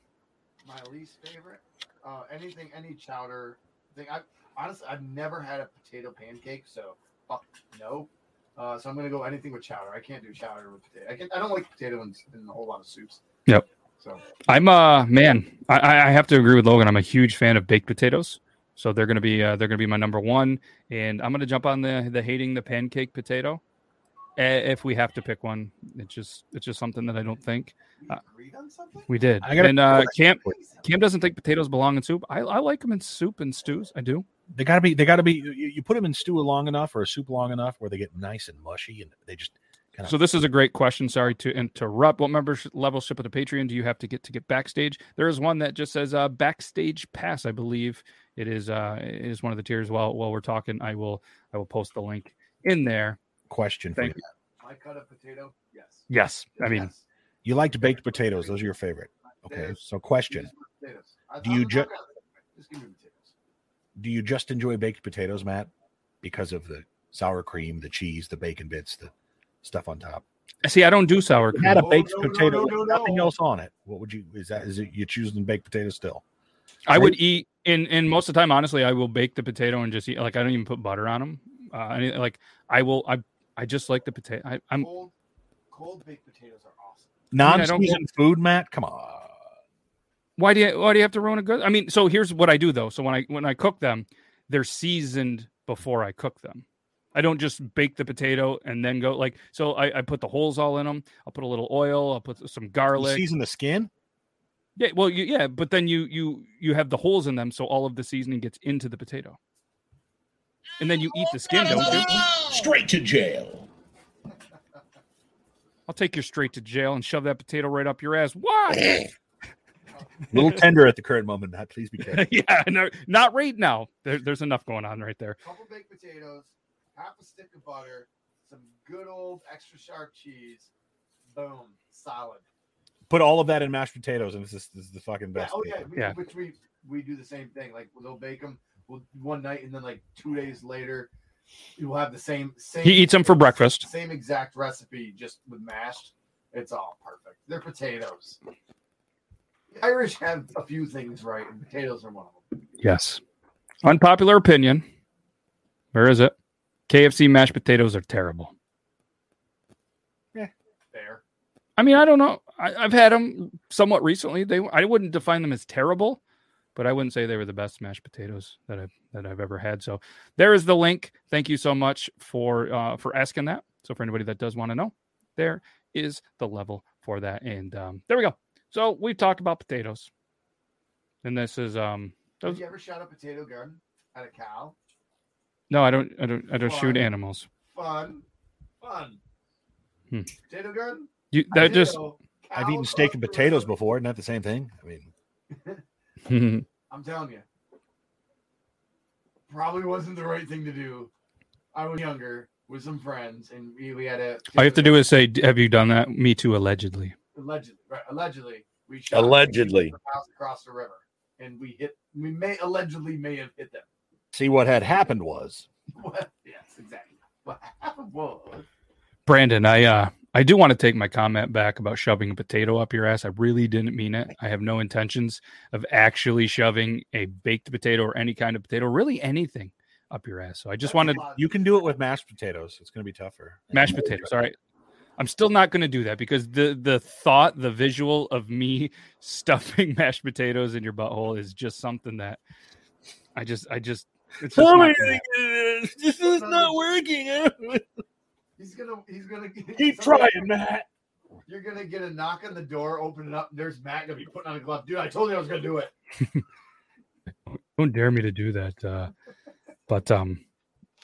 My least favorite, uh, anything, any chowder thing. I honestly, I've never had a potato pancake, so fuck no. Uh, so I'm gonna go anything with chowder. I can't do chowder with potato. I can. I don't like potato in, in a whole lot of soups. Yep. So I'm uh man, I- I, I have to agree with Logan. I'm a huge fan of baked potatoes, so they're gonna be uh, they're gonna be my number one, and I'm gonna jump on the the hating the pancake potato. If we have to pick one, it's just it's just something that I don't think we Uh, agreed on something. we did. I gotta- and uh, Cam Cam doesn't think potatoes belong in soup. I, I like them in soup and stews. I do. They gotta be. They gotta be. You, you put them in stew long enough or a soup long enough where they get nice and mushy, and they just kind of. So this is a great question. Sorry to interrupt. What membership levelship of the Patreon do you have to get to get backstage? There is one that just says uh, backstage pass. I believe it is. Uh, it is one of the tiers. While while we're talking, I will I will post the link in there. question for Thank you. My cut of potato. Yes. Yes, I mean Yes. You liked baked potatoes; those are your favorite. Okay, so question: Do you ju- just give me potatoes? Do you just enjoy baked potatoes, Matt, because of the sour cream, the cheese, the bacon bits, the stuff on top? see. I don't do sour If you cream. had a baked no, no, potato no, with no, nothing else on it, what would you? Is that is it? You choosing baked potato still? I would eat in in most of the time. Honestly, I will bake the potato and just eat. Like I don't even put butter on them. Uh, any, like I will. I I just like the potato. I, I'm cold, cold baked potatoes are awesome. I don't Non-seasoned food, Matt. Come on. Why do you why do you have to ruin a good? I mean, so here's what I do though. So when I when I cook them, they're seasoned before I cook them. I don't just bake the potato and then go like so. I, I put the holes all in them. I'll put a little oil. I'll put some You garlic. season the skin. Yeah, well, you, yeah, but then you you you have the holes in them, so all of the seasoning gets into the potato, and then you eat the skin, don't you? Straight to jail. I'll take you straight to jail and shove that potato right up your ass. Why? A little tender at the current moment. Matt. Please be careful. yeah, no, not right now. There, there's enough going on right there. couple baked potatoes, half a stick of butter, some good old extra sharp cheese. Boom, solid. Put all of that in mashed potatoes, and this is, this is the fucking Yeah, best. oh yeah, we, Yeah. which we we do the same thing. Like they'll bake them one night, and then like two days later, you'll have the same same. He eats them for breakfast. Same exact recipe, just with mashed. It's all perfect. They're potatoes. The Irish have a few things right, and potatoes are one of them. Yes. Unpopular opinion. Where is it? KFC mashed potatoes are terrible. Fair. I mean, I don't know. I, I've had them somewhat recently. They I wouldn't define them as terrible, but I wouldn't say they were the best mashed potatoes that I've that I've ever had. So there is the link. Thank you so much for uh, for asking that. So for anybody that does want to know, there is the level for that. And um, there we go. So we've talked about potatoes, and this is um. Have you ever shot a potato gun at a cow? No, I don't. I don't. I don't shoot animals. Fun, fun. Hmm. Potato garden. You that just. Potato, I've eaten steak and potatoes river. before. Not that the same thing. I mean, I'm telling you, probably wasn't the right thing to do. I was younger with some friends, and we, we had a. All you have to do is say, "Have you done that?" Me too, allegedly. allegedly, right? Allegedly, we shot Allegedly. house across the river, and we hit. We may allegedly may have hit them. see what had happened was What? Yes, exactly. What happened was Brandon, I uh, I do want to take my comment back about shoving a potato up your ass. I really didn't mean it. I have no intentions of actually shoving a baked potato or any kind of potato, really anything, up your ass. So I just wanted to you can do it with mashed potatoes. It's going to be tougher. mashed potatoes. All right. I'm still not going to do that because the the thought, the visual of me stuffing mashed potatoes in your butthole is just something that I just I just it's just not gonna this is not working. he's gonna he's gonna Keep trying, Matt. You're gonna get a knock on the door, open it up. And There's Matt gonna be putting on a glove. Dude, I told you I was gonna do it. don't dare me to do that uh but um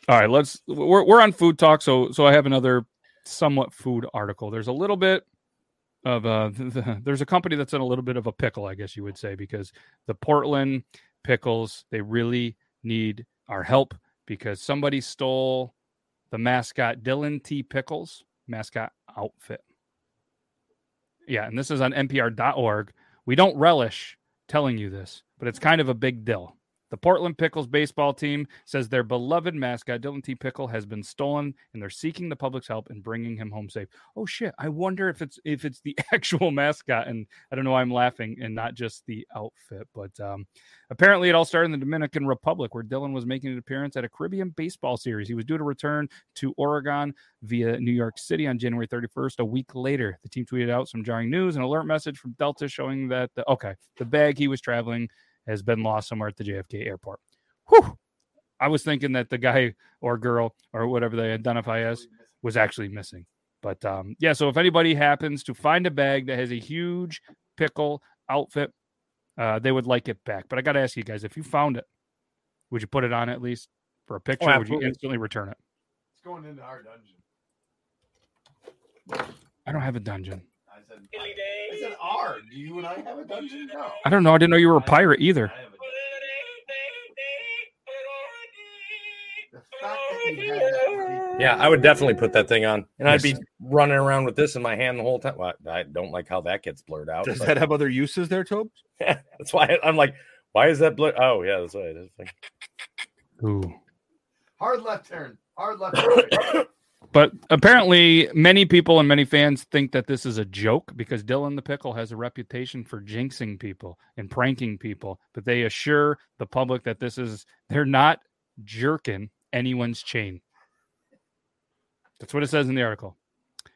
all right let's we're, we're on food talk so so i have another somewhat food article there's a little bit of uh there's a company that's in a little bit of a pickle i guess you would say because the portland pickles they really need our help because somebody stole the mascot dylan t. Pickles mascot outfit. Yeah and this is on npr.org we don't relish telling you this, but it's kind of a big deal. The Portland Pickles baseball team says their beloved mascot, Dylan T. Pickle, has been stolen and they're seeking the public's help in bringing him home safe. Oh shit. I wonder if it's if it's the actual mascot. And I don't know why I'm laughing and not just the outfit. But um, apparently it all started in the Dominican Republic where Dylan was making an appearance at a Caribbean baseball series. He was due to return to Oregon via New York City on January 31st. A week later, the team tweeted out some jarring news, an alert message from Delta showing that the okay, the bag he was traveling has been lost somewhere at the JFK airport. Whew. I was thinking that the guy or girl or whatever they identify as was actually missing. But um, yeah, so if anybody happens to find a bag that has a huge pickle outfit, uh, they would like it back. But I got to ask you guys, if you found it, would you put it on at least for a picture? or would you instantly return it? It's going into our dungeon. I don't have a dungeon. I said, I said R. Do you and I have a dungeon? No. I don't know. I didn't know you were a pirate either. I have a dungeon. The fact that you had that Yeah, I would definitely put that thing on, and I'd be running around with this in my hand the whole time. Well, I don't like how that gets blurred out. Does but- that have other uses there, Tobe? that's why I'm like, why is that blur? Oh, yeah, that's why. Like, Ooh. hard left turn. Hard left turn. But apparently, many people and many fans think that this is a joke because Dylan the Pickle has a reputation for jinxing people and pranking people. But they assure the public that this is, they're not jerking anyone's chain. That's what it says in the article.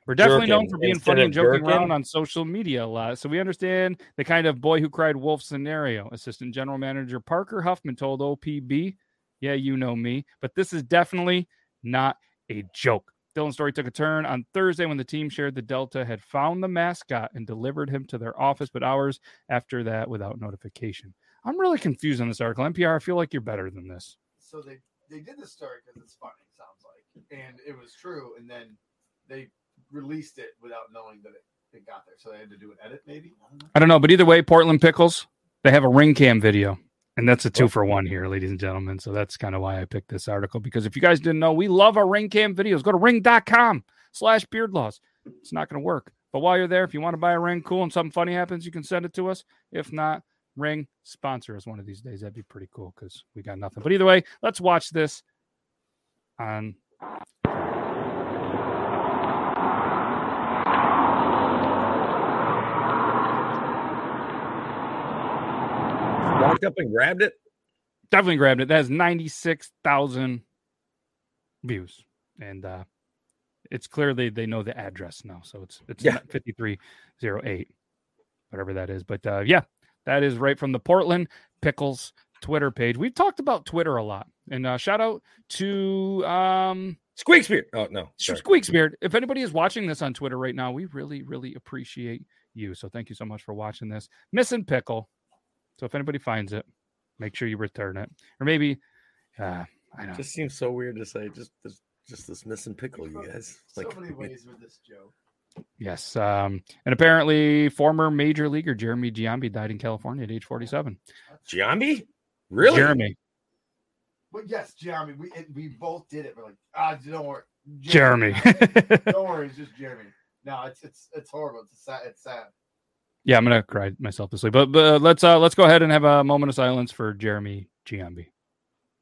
We're definitely known for being instead funny and joking jerking? around on social media a lot. So we understand the kind of boy who cried wolf scenario. Assistant General Manager Parker Huffman told OPB, Yeah, you know me, but this is definitely not a joke. Dylan's story took a turn on Thursday when the team shared the Delta had found the mascot and delivered him to their office, but hours after that without notification. I'm really confused on this article. NPR, I feel like you're better than this. So they they did the story because it's funny. Sounds like, and it was true. And then they released it without knowing that it, it got there. So they had to do an edit, maybe. I don't know. I don't know, but either way, Portland Pickles, they have a ring cam video. And that's a two for one here, ladies and gentlemen. So that's kind of why I picked this article. Because if you guys didn't know, we love our ring cam videos. Go to ring.com slash beard laws. It's not going to work. But while you're there, if you want to buy a ring, cool, and something funny happens, you can send it to us. If not, ring sponsor us one of these days. That'd be pretty cool because we got nothing. But either way, let's watch this on Walked up and grabbed it. definitely grabbed it. That has 96,000 views. And uh it's clear they, they know the address now. So it's it's Yeah. 5308, whatever that is. But uh yeah, that is right from the Portland Pickles Twitter page. We've talked about Twitter a lot. And uh shout out to um Squeak Spear. Oh no. Sorry. Squeaksbeard. If anybody is watching this on Twitter right now, we really, really appreciate you. So thank you so much for watching this. Missing pickle. So if anybody finds it, make sure you return it. Or maybe uh I know. Just seems so weird to say. Just this, just this missing pickle, you guys. So Like, many ways with this joke. Yes. Um, and apparently former major leaguer Jeremy Giambi died in California at age 47. Giambi? Really? Jeremy. But yes, Jeremy, we it, we both did it. We're like, ah, don't worry, Jeremy. don't worry, it's just Jeremy. No, it's it's it's horrible. It's sad. It's sad. Yeah, I'm gonna cry myself to sleep. But, but let's uh let's go ahead and have a moment of silence for Jeremy Giambi.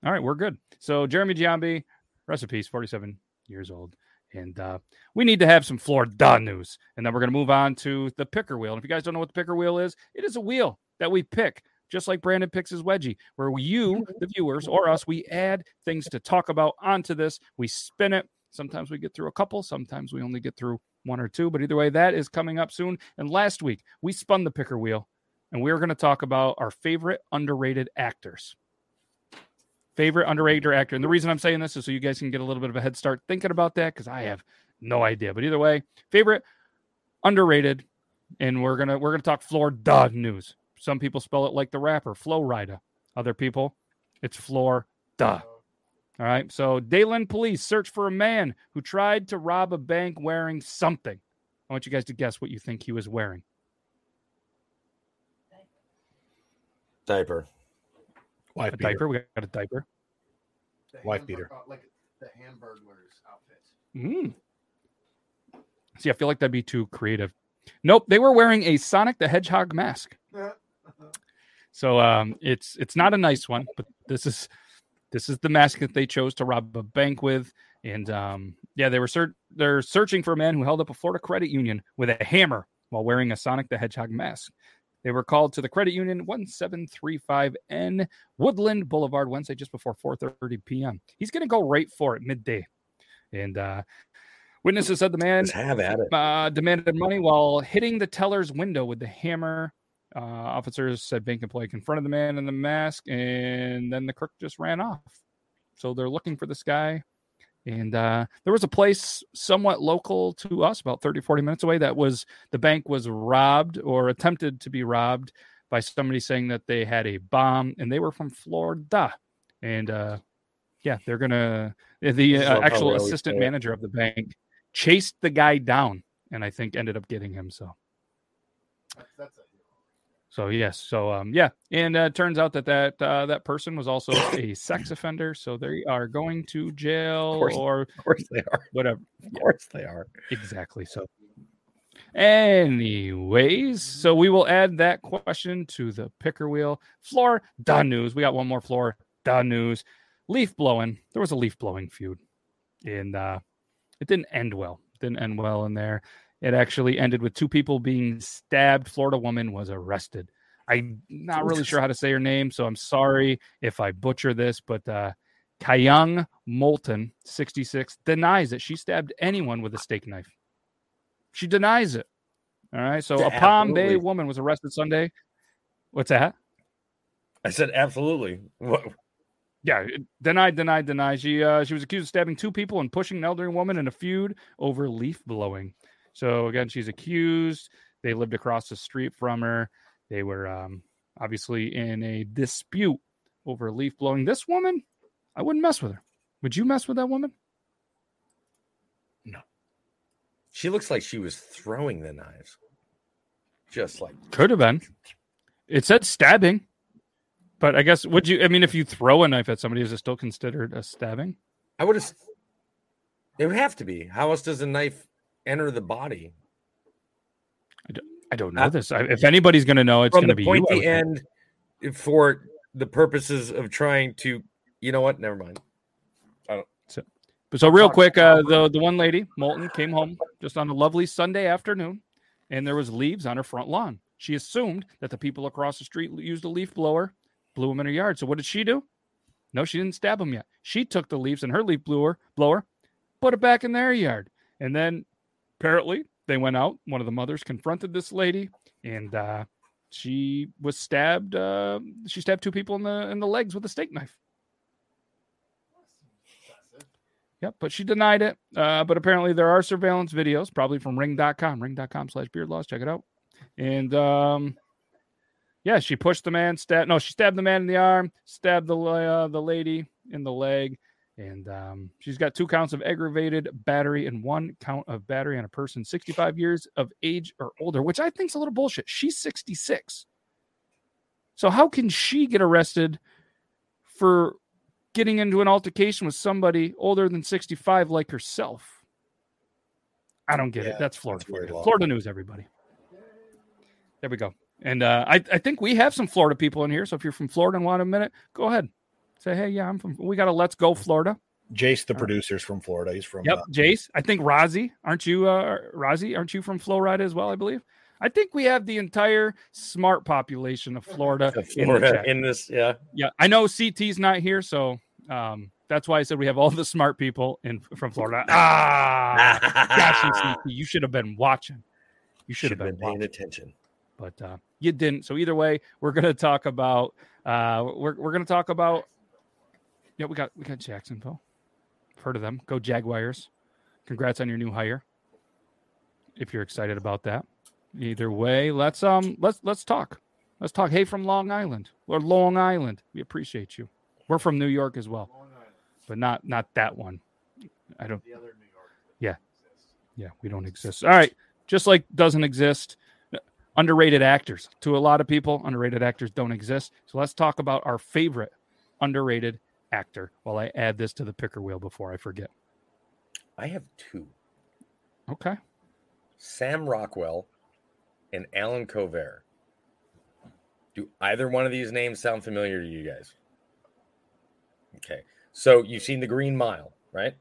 All right, we're good. So Jeremy Giambi, rest in peace, 47 years old. And uh, we need to have some Florida news. And then we're going to move on to the picker wheel. And if you guys don't know what the picker wheel is, it is a wheel that we pick, just like Brandon picks his wedgie, where you, the viewers, or us, we add things to talk about onto this. We spin it. Sometimes we get through a couple, sometimes we only get through one or two. But either way, that is coming up soon. And last week, we spun the picker wheel and we are going to talk about our favorite underrated actors favorite underrated actor. And the reason I'm saying this is so you guys can get a little bit of a head start thinking about that because I have no idea. But either way, favorite underrated, and we're gonna we're gonna talk Florida news. Some people spell it like the rapper Flo Rida. Other people, it's Florida. All right. So DeLand police search for a man who tried to rob a bank wearing something. I want you guys to guess what you think he was wearing. Diaper. Wife A beater. diaper. We got a diaper. The Wife beater. like the Hamburglar's outfit. Mm. See, I feel like that'd be too creative. Nope, they were wearing a Sonic the Hedgehog mask. So um, it's it's not a nice one, but this is this is the mask that they chose to rob a bank with. And um, yeah, they were ser- they're searching for a man who held up a Florida credit union with a hammer while wearing a Sonic the Hedgehog mask. They were called to the credit union 1735N Woodland Boulevard Wednesday just before 4:30 p.m. He's going to go right for it midday. And uh, witnesses said the man have at it. uh, demanded money while hitting the teller's window with the hammer. Uh, officers said bank employee confronted the man in the mask, and then the crook just ran off. So they're looking for this guy. And uh, there was a place somewhat local to us, about 30, 40 minutes away, that was the bank was robbed or attempted to be robbed by somebody saying that they had a bomb and they were from Florida. And uh, yeah, they're going to, the uh, actual assistant manager of the bank chased the guy down and I think ended up getting him. So, That's, that's a hero. So yes, so um, yeah, and uh, turns out that that uh, that person was also a sex offender, so they are going to jail course. or Of course they are. whatever. Of course they are. Exactly. So, anyways, so we will add that question to the picker wheel. Floor da news. We got one more floor da news. Leaf blowing. There was a leaf blowing feud, and uh, it didn't end well. Didn't end well in there. It actually ended with two people being stabbed. Florida woman was arrested. I'm not really sure how to say her name, so I'm sorry if I butcher this, but uh, Kayung Moulton, 66, denies that she stabbed anyone with a steak knife. She denies it. All right. So a Palm Bay woman was arrested Sunday. What's that? I said absolutely. What? Yeah, denied, denied, denied. She uh, she was accused of stabbing two people and pushing an elderly woman in a feud over leaf blowing. So again, she's accused. They lived across the street from her. They were um, obviously in a dispute over leaf blowing. This woman, I wouldn't mess with her. Would you mess with that woman? No. She looks like she was throwing the knives. Just like Could have been. It said stabbing, but I guess would you? I mean, if you throw a knife at somebody, is it still considered a stabbing? I would have. It would have to be. How else does a knife enter the body? I don't know Uh, this. I, if anybody's going to know, it's going to be point you. I the end, for the purposes of trying to, you know what? Never mind. I don't. But so real quick, uh, the the one lady, Moulton, came home just on a lovely Sunday afternoon, and there was leaves on her front lawn. She assumed that the people across the street used a leaf blower, blew them in her yard. So what did she do? No, she didn't stab them yet. She took the leaves and her leaf blower blower, put it back in their yard, and then apparently they went out. One of the mothers confronted this lady, and uh, she was stabbed. Uh, she stabbed two people in the in the legs with a steak knife. Yep, but she denied it. Uh, but apparently there are surveillance videos, probably from ring.com, ring.com slash beard laws. Check it out. And um, yeah, she pushed the man, stabbed no, she stabbed the man in the arm, stabbed the uh, the lady in the leg, and um, she's got two counts of aggravated battery and one count of battery on a person 65 years of age or older, which I think is a little bullshit. She's 66. So how can she get arrested for getting into an altercation with somebody older than 65 like herself. I don't get Yeah, it. That's Florida. that's for weird you. law. Florida news, everybody. There we go. And uh, I, I think we have some Florida people in here. So if you're from Florida and want a minute, go ahead. Say, hey, yeah, I'm from. We got a Let's Go Florida. Jace, the producer's from Florida. He's from. Yep, uh, Jace. I think Rozzy, aren't you, uh, Rozzy? Aren't you from Florida as well? I believe. I think we have the entire smart population of Florida, in Florida chat. in this, yeah. Yeah, I know CT's not here, so um, that's why I said we have all the smart people in from Florida. Ah, gosh, you, CT, you should have been watching. You should have been, paying attention. but uh, you didn't. So either way, we're gonna talk about. Uh, we're we're gonna talk about. Yeah, we got we got Jacksonville. Heard of them? Go Jaguars! Congrats on your new hire. If you're excited about that, either way, let's um let's let's talk. Let's talk. Hey, from Long Island or Long Island, we appreciate you. We're from New York as well, but not not that one. I don't. The other New York. Yeah. Yeah, we don't exist. All right, just like doesn't exist. Underrated actors to a lot of people, underrated actors don't exist. So let's talk about our favorite underrated actor. While I add this to the picker wheel before I forget. I have two Okay. Sam Rockwell and Allen Covert. Do either one of these names sound familiar to you guys? Okay. So you've seen The Green Mile, right?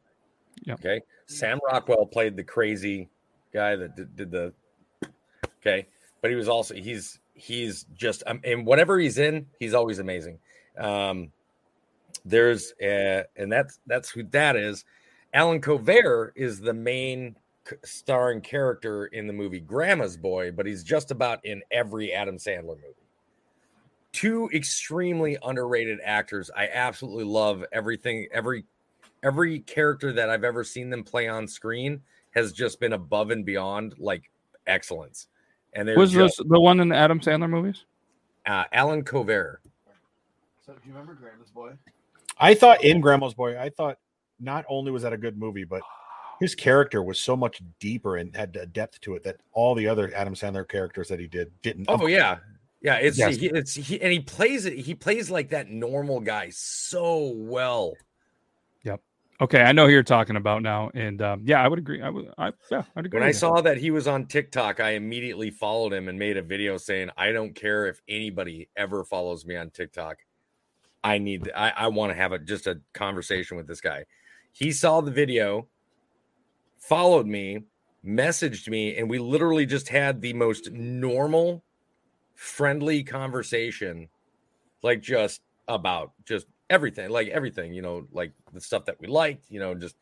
Yeah. Okay. Sam Rockwell played the crazy guy that did, did the okay, but he was also he's he's just um, and whatever he's in, he's always amazing. Um there's uh and that's that's who that is. Allen Covert is the main starring character in the movie Grandma's Boy, but he's just about in every Adam Sandler movie. Two extremely underrated actors. I absolutely love everything. Every every character that I've ever seen them play on screen has just been above and beyond like excellence. And they're Was just, this the one in the Adam Sandler movies? uh, Allen Covert. So do you remember Grandma's Boy? I thought in Grandma's Boy, I thought not only was that a good movie, but his character was so much deeper and had a depth to it that all the other Adam Sandler characters that he did didn't. Oh yeah, yeah. It's Yes. he, it's he, and he plays it. He plays like that normal guy so well. Yep. Okay, I know who you're talking about now, and um, yeah, I would agree. I would, I yeah, I'd agree. When I saw that he was on TikTok, I immediately followed him and made a video saying, "I don't care if anybody ever follows me on TikTok. I need. I, I want to have a just a conversation with this guy." He saw the video, followed me, messaged me, and we literally just had the most normal, friendly conversation, like just about just everything, like everything, you know, like the stuff that we liked, you know, just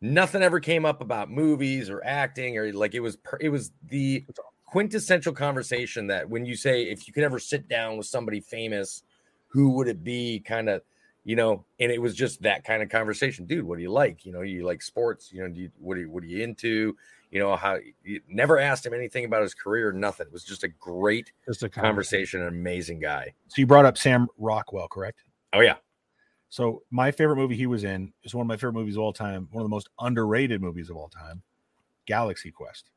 nothing ever came up about movies or acting or like it was per- it was the quintessential conversation that when you say if you could ever sit down with somebody famous who would it be kind of you know, and it was just that kind of conversation, dude. What do you like? You know, you like sports? You know, do you what are you what are you into? You know how you never asked him anything about his career, nothing. It was just a great Just a conversation, an amazing guy. So you brought up Sam Rockwell, correct? Oh yeah, So my favorite movie he was in is one of my favorite movies of all time, one of the most underrated movies of all time, Galaxy Quest.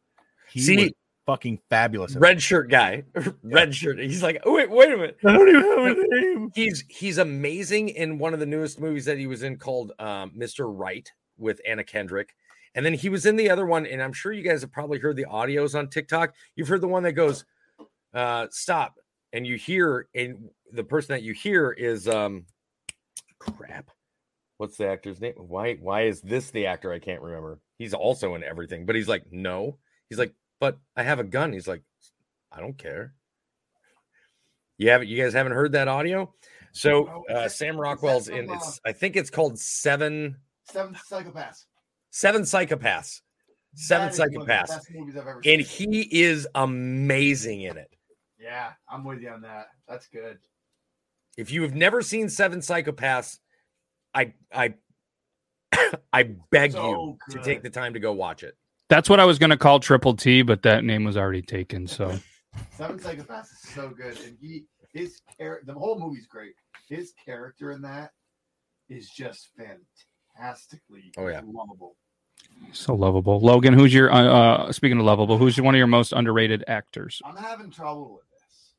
He See- was fucking fabulous. red shirt guy, red shirt. He's like, oh wait, wait a minute. I don't even have a name. He's he's amazing in one of the newest movies that he was in called um, Mr. Right with Anna Kendrick. And then he was in the other one, and I'm sure you guys have probably heard the audios on TikTok. You've heard the one that goes, uh, stop, and you hear, and the person that you hear is um crap. What's the actor's name? Why why is this the actor? I can't remember. He's also in everything, but he's like, no. He's like, but I have a gun. He's like, I don't care. You haven't you guys haven't heard that audio? So uh, Sam Rockwell's in it's I think it's called Seven Seven Psychopaths. Seven Psychopaths. Seven That is one of the Psychopaths. best movies I've ever And he is amazing in it. Yeah, I'm with you on that. That's good. If you have never seen Seven Psychopaths, I I I beg So you to take the time to go watch it. That's what I was going to call Triple T, but that name was already taken. So Seven Psychopaths is so good, and he his character, the whole movie's great. His character in that is just fantastically Oh, yeah. lovable. so lovable. Logan, who's your uh, uh speaking of lovable? Who's one of your most underrated actors? I'm having trouble with this.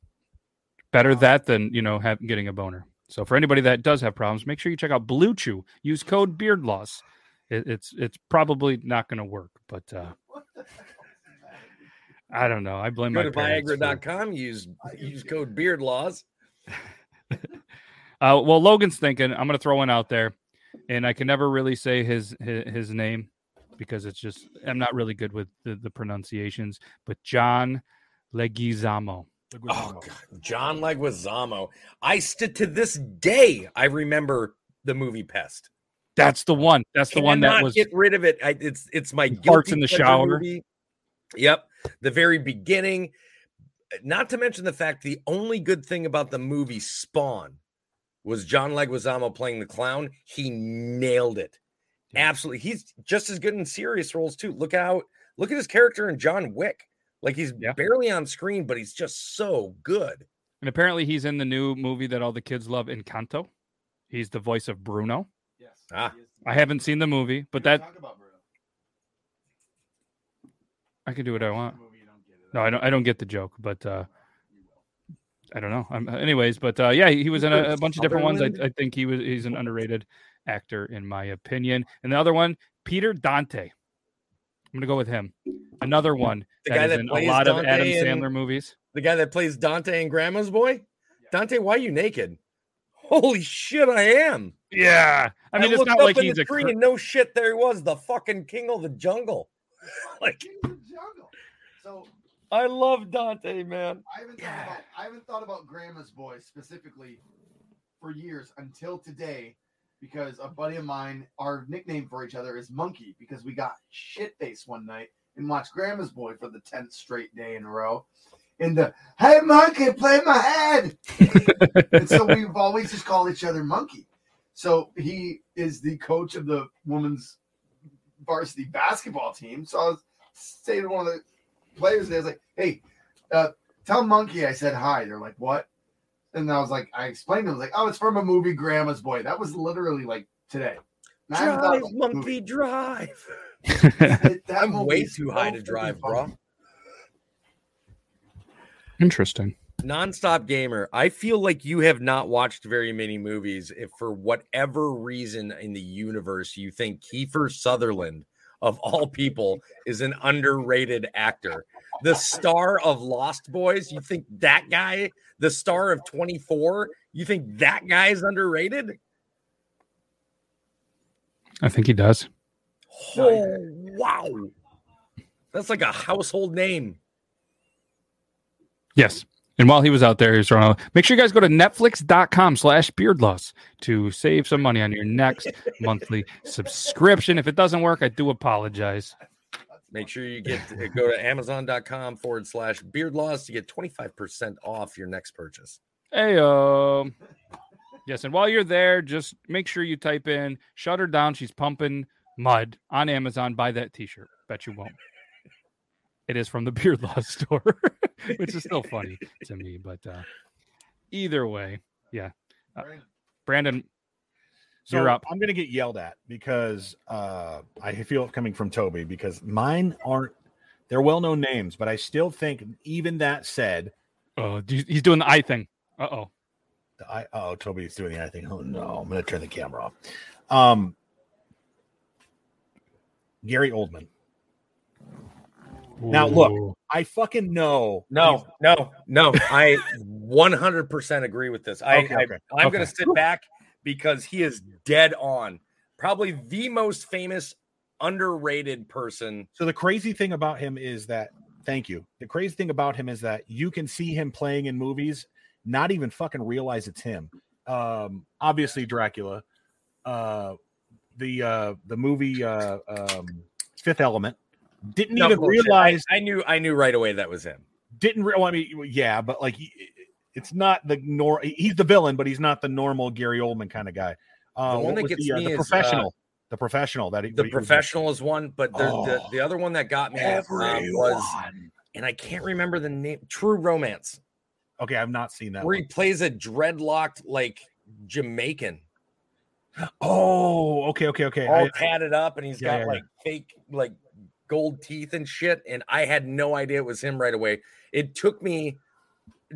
Better that than you know have, getting a boner. So for anybody that does have problems, make sure you check out BlueChew. Use code Beard Laws. It, it's it's probably not going to work, but uh, What the hell? I don't know. I blame Go my to parents for- Viagra.com, use use code beard laws. Uh, well, Logan's thinking I'm going to throw one out there, and I can never really say his his, his name because it's just I'm not really good with the, the pronunciations. But John Leguizamo. Oh, God. John Leguizamo. I stood to this day. I remember the movie Pest. That's the one. That's the one that was. get rid of it. I, it's it's my guilty in the shower. movie. Yep, the very beginning. Not to mention the fact the only good thing about the movie Spawn was John Leguizamo playing the clown. He nailed it. Absolutely, he's just as good in serious roles too. Look out! Look at his character in John Wick. Like he's Yeah. barely on screen, but he's just so good. And apparently, he's in the new movie that all the kids love, Encanto. He's the voice of Bruno. Yes. Ah. I haven't seen the movie, but that talk about Bruno. I can do what I want. Movie, you don't get it. No, I don't. I don't get the joke, but uh, I don't know. I'm, anyways, but uh, yeah, he, he was in a, a bunch of different ones. I, I think he was. He's an underrated actor in my opinion. And the other one, Peter Dante. I'm gonna go with him. Another one The that guy is that in a plays lot of Adam Sandler movies. The guy that plays Dante and Grandma's Boy. Dante, why are you naked? Holy shit, I am. Yeah, I mean, it's not up like in he's the a. tree cr- and no shit. There he was, the fucking king of the jungle. Like King of the jungle. So I love Dante, man. I haven't Yeah. thought about I haven't thought about Grandma's Boy specifically for years until today because a buddy of mine, our nickname for each other is Monkey because we got shit faced one night and watched Grandma's Boy for the tenth straight day in a row. And the hey monkey, play my head. and so we've always just called each other Monkey. So he is the coach of the women's varsity basketball team. So I was saying to one of the players, there, I was like, "Hey, uh, tell Monkey I said hi." They're like, "What?" And I was like, I explained to them, I was like, "Oh, it's from a movie, Grandma's Boy." That was literally like today. And I thought Drive, monkey, movie. drive. That- that I'm way too high to drive, bro. Interesting. Nonstop gamer. I feel like you have not watched very many movies. If for whatever reason in the universe you think Kiefer Sutherland, of all people, is an underrated actor, the star of Lost Boys, you think that guy, the star of 24, you think that guy is underrated? I think he does. Oh, wow. That's like a household name. Yes. And while he was out there, he was throwing out, make sure you guys go to netflix.com slash beardlaws to save some money on your next monthly subscription. If it doesn't work, I do apologize. Make sure you get go to amazon.com forward slash beardlaws to get 25% off your next purchase. Hey, um, Yes, and while you're there, just make sure you type in "shut her down." She's pumping mud on Amazon. Buy that T-shirt. Bet you won't. It is from the Beard Law store, which is still funny to me. But uh, either way, yeah. Uh, Brandon, So You're up. I'm going to get yelled at because uh, I feel it coming from Toby because mine aren't. They're well-known names, but I still think even that said, oh, do he's doing the eye thing. Uh oh. I oh Toby's doing the I thing. Oh no, I'm going to turn the camera off. Um, Gary Oldman. Now, look, I fucking know. No, no, no. I 100% agree with this. I, Okay, I okay, I'm okay. going to sit back because he is dead on. Probably the most famous underrated person. So the crazy thing about him is that thank you. The crazy thing about him is that you can see him playing in movies, not even fucking realize it's him. Um, obviously Dracula, uh, the uh, the movie uh, um, Fifth Element. Didn't No, even bullshit. realize. I, I knew I knew right away that was him. Didn't re- well, I mean, yeah, but like he, it's not the nor. He's the villain, but he's not the normal Gary Oldman kind of guy. Uh, The one that gets the, uh, me the is, uh, professional. the professional that he, The he professional is one, but the, the Oh. the other one that got me um, was, and I can't remember the name. True Romance, Okay, I've not seen that. where one. he plays a dreadlocked like Jamaican, Oh, okay, okay, okay. all I- tatted up, and he's Yeah, got yeah, yeah. like fake like gold teeth and shit. And I had no idea it was him right away. It took me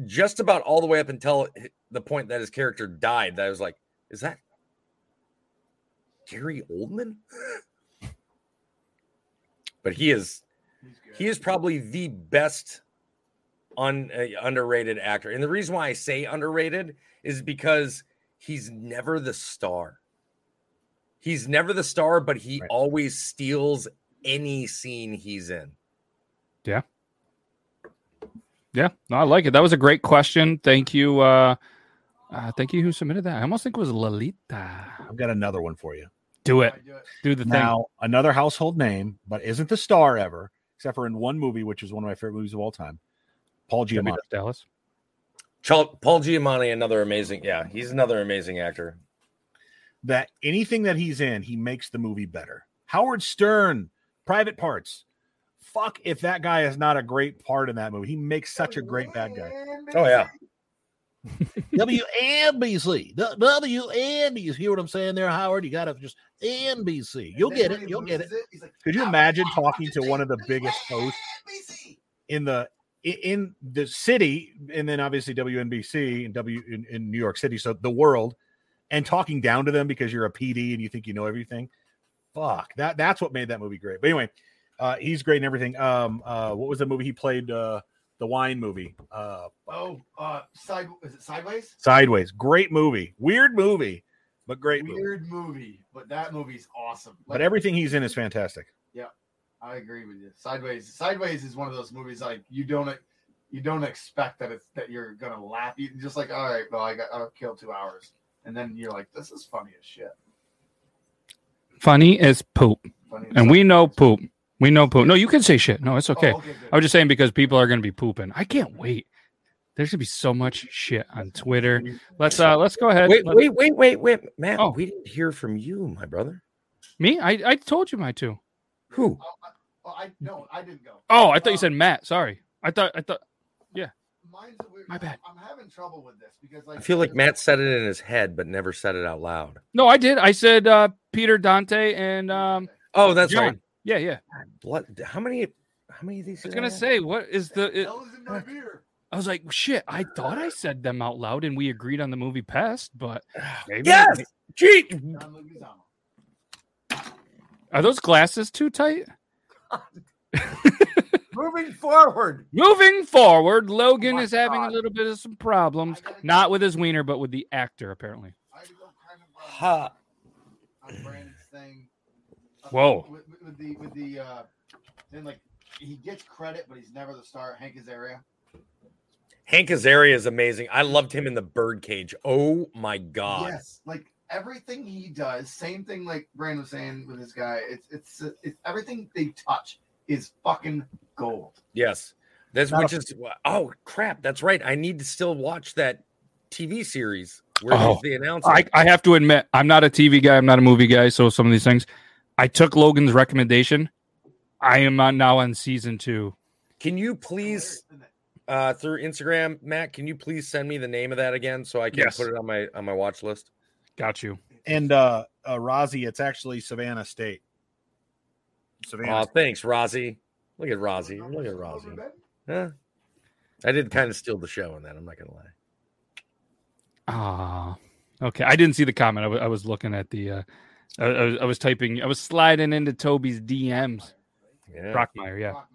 just about all the way up until the point that his character died. That I was like, is that Gary Oldman? but he is he is probably the best un, uh, underrated actor. And the reason why I say underrated is because he's never the star. He's never the star, but he Right. always steals any scene he's in. Yeah, Yeah, no, I like it. That was a great question. Thank you. Uh, uh, thank you who submitted that. I almost think it was Lolita. I've got another one for you. Do it. Do it. Do the thing. Now, another household name, but isn't the star ever, except for in one movie, which is one of my favorite movies of all time. Paul Giamatti. Dallas. Paul Giamatti, another amazing, yeah, he's another amazing actor. That anything that he's in, he makes the movie better. Howard Stern, Private Parts. Fuck if that guy is not a great part in that movie. He makes such a great bad guy. Oh yeah, WNBC. WNBC. You hear what I'm saying there, Howard? You got to just NBC. You'll get it. You'll get it. Could you imagine talking to one of the biggest hosts in the in the city, and then obviously WNBC and W in, in New York City, so the world, and talking down to them because you're a PD and you think you know everything. Fuck that. That's what made that movie great. But anyway, uh, he's great and everything. Um, uh, what was the movie he played? Uh, the wine movie. Uh, Oh, uh, side is it sideways? Sideways. Great movie. Weird movie, but great movie. Weird movie, but that movie's awesome. But everything he's in is fantastic. Yeah, I agree with you. Sideways, Sideways is one of those movies like you don't you don't expect that it's that you're gonna laugh. You just like, all right, well, I got I'll kill two hours, and then you're like, this is funny as shit. Funny as poop. Funny as And we know poop. We know poop. No, you can say shit. No, it's Oh, okay. I was just saying because people are going to be pooping. I can't wait. There's going to be so much shit on Twitter. Let's uh let's go ahead. wait, Let- wait, wait, wait, wait, Matt. Oh. we didn't hear from you, my brother. Me? I I told you my two. Who? Oh, I, oh, I no, I didn't go. Oh, I thought you Um, said Matt. Sorry. I thought I thought Mine's a weird, My bad. I'm having trouble with this because like I feel like Matt said it in his head, but never said it out loud. No, I did. I said uh Peter Dante and um Oh, that's John. right. yeah, yeah. Blood. How many? How many of these? I was going to have? say what is the it, Hell is in my beer. I was like, shit, I thought I said them out loud and we agreed on the movie Pest, but maybe Yes. Gee, Are those glasses too tight? moving forward. Moving forward, Logan my is having a little bit of some problems, not with his wiener, but with the actor, apparently. I had to go kind of uh, on Brandon's thing. Uh, Whoa. With, with- with the with the uh, then like he gets credit, but he's never the star. Hank Azaria. Hank Azaria is amazing. I loved him in the Birdcage. Oh my god. Yes, like everything he does. Same thing like Brandon was saying with this guy. It's it's it's everything they touch is fucking gold. Yes. That's Not which is oh crap. That's right. I need to still watch that TV series. where Oh, the announcer. I, I have to admit, I'm not a TV guy. I'm not a movie guy. So some of these things, I took Logan's recommendation. I am on now on season two. Can you please uh through Instagram, Matt, can you please send me the name of that again so I can Yes. put it on my on my watch list? Got you. And uh, uh Rozzy, it's actually Savannah State. Savannah. Oh, thanks, Rozzy. Look at Rozzy. Look at Rozzy. Huh? I did kind of steal the show in that. I'm not gonna lie. Ah, okay. I didn't see the comment. I was looking at the. Uh, I, I was, I was typing. I was sliding into Toby's DMs. Yeah. Brockmire, yeah. Brockmire.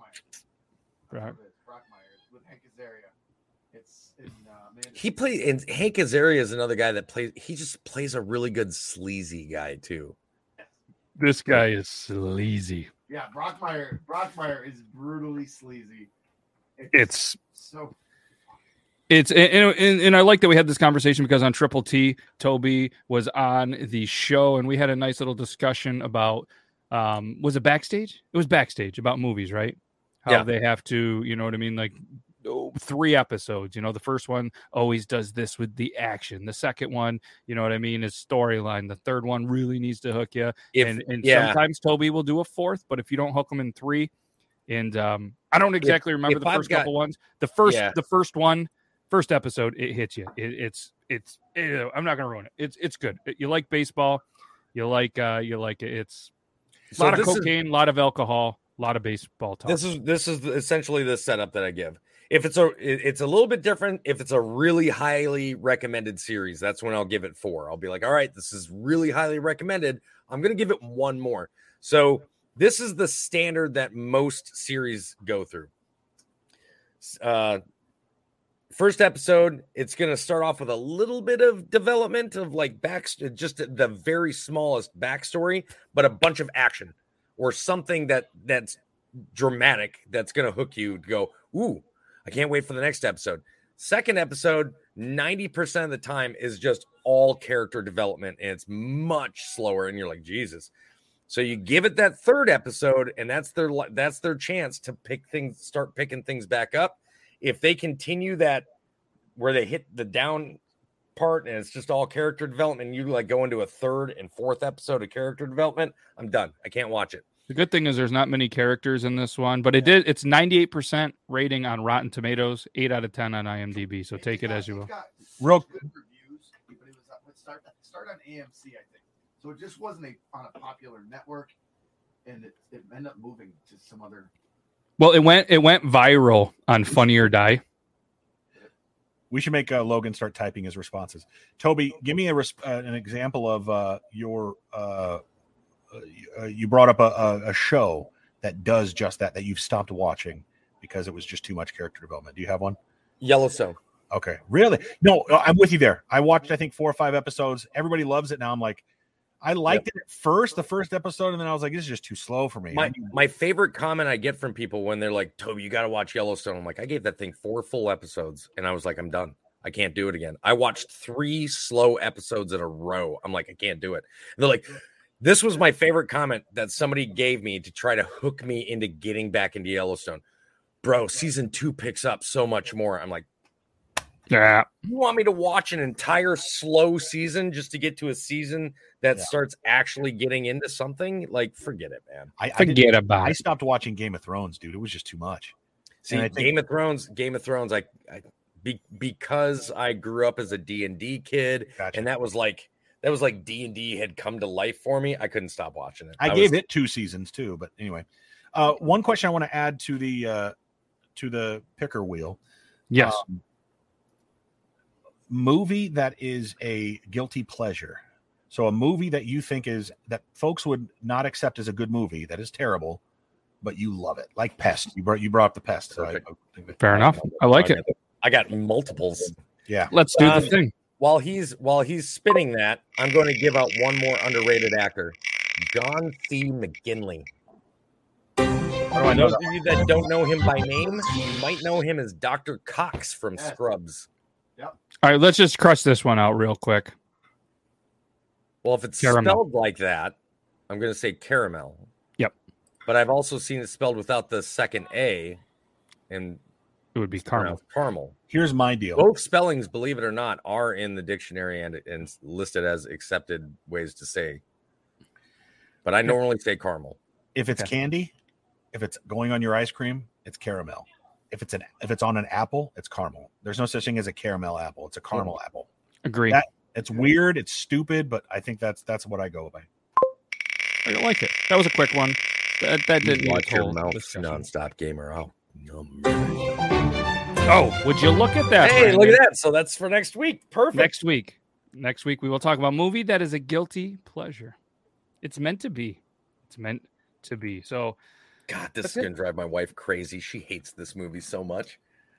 Brock- Brockmire with Hank Azaria. It's in uh, He played and Hank Azaria is another guy that plays he just plays a really good sleazy guy too. This guy is sleazy. Yeah, Brockmire. Brockmire is brutally sleazy. It's so It's and, and, and I like that we had this conversation because on Triple T, Toby was on the show and we had a nice little discussion about um was it backstage? It was backstage about movies, right? How Yeah. they have to, you know what I mean, like oh, three episodes. You know, the first one always does this with the action. The second one, you know what I mean, is storyline. The third one really needs to hook you. If and and yeah, sometimes Toby will do a fourth, but if you don't hook them in three, and um, I don't exactly remember if the I've first got- couple ones. The first, Yeah. the first one, first episode, it hits you. It, it's it's. eh, I'm not gonna ruin it. It's it's good. You like baseball, you like uh, you like it. It's a so lot of cocaine, a lot of alcohol, a lot of baseball talk. This is this is essentially the setup that I give. If it's a it's a little bit different. If it's a really highly recommended series, that's when I'll give it four. I'll be like, all right, this is really highly recommended. I'm gonna give it one more. So this is the standard that most series go through. Uh, first episode, it's gonna start off with a little bit of development of like back, just the very smallest backstory, but a bunch of action or something that that's dramatic that's to hook you to go, ooh, I can't wait for the next episode. Second episode, 90% of the time is just all character development and it's much slower and you're like, Jesus. So you give it that third episode and that's their that's their chance to pick things start picking things back up. If they continue that where they hit the down part and it's just all character development, you like go into a third and fourth episode of character development, I'm done. I can't watch it. The good thing is there's not many characters in this one, but it did. It's 98 percent rating on Rotten Tomatoes, eight out of ten on IMDb. So take it as you will. Real- good reviews, but it was uh, it start start on AMC, I think. So it just wasn't a on a popular network, and it, it ended up moving to some other. Well, it went it went viral on Funny or Die. We should make uh, Logan start typing his responses. Toby, give me a res- uh, an example of uh, your. Uh, uh, you brought up a, a, show that does just that that you've stopped watching because it was just too much character development. Do you have one? Yellowstone. Okay, really? No, uh, I'm with you there. I watched I think four or five episodes. Everybody loves it now. I'm like, I liked it at first, the first episode, and then I was like, this is just too slow for me. My my favorite comment I get from people when they're like, Toby, you got to watch Yellowstone. I'm like, I gave that thing four full episodes, and I was like, I'm done. I can't do it again. I watched three slow episodes in a row. I'm like, I can't do it. And they're like, this was my favorite comment that somebody gave me to try to hook me into getting back into Yellowstone. Bro, season two picks up so much more. I'm like, Yeah, you want me to watch an entire slow season just to get to a season that Yeah. starts actually getting into something? Like, forget it, man. I, I, forget about I stopped watching Game of Thrones, dude. It was just too much. See, think- Game of Thrones, Game of Thrones, I, I be, because I grew up as a D&D kid Gotcha. and that was like that was like D&D had come to life for me. I couldn't stop watching it. I, was- gave it two seasons too, but anyway. Uh, one question I want to add to the uh, to the picker wheel. Yes. Um, movie that is a guilty pleasure. So a movie that you think is that folks would not accept as a good movie that is terrible, but you love it, like Pest. You brought you brought up the Pest. So I, Perfect. I think that- Fair enough. I like it. I got multiples. Yeah, Let's do Um, the thing. While he's while he's spinning that, I'm going to give out one more underrated actor, John C. McGinley. How For those of you that don't know him by name, you might know him as Dr. Cox from Yes. Scrubs. All right, let's just crush this one out real quick. Well, if it's Caramel. spelled like that, I'm going to say caramel. Yep. But I've also seen it spelled without the second A, and It would be caramel. Caramel. Here's my deal. Both spellings, believe it or not, are in the dictionary and and listed as accepted ways to say. But I normally say caramel. If it's Okay. candy, if it's going on your ice cream, it's caramel. If it's an if it's on an apple, it's caramel. There's no such thing as a caramel apple. It's a hmm. caramel apple. Agree. That- It's weird. It's stupid, but I think that's that's what I go by. I like it. That was a quick one. That, that didn't need watch a your whole mouth, nonstop gamer. Oh, no. Oh, would you look at that? Hey, look at that. So that's for next week. Perfect. Next week. Next week we will talk about a movie that is a guilty pleasure. It's meant to be. It's meant to be. So, God, this That's is it. gonna drive my wife crazy. She hates this movie so much.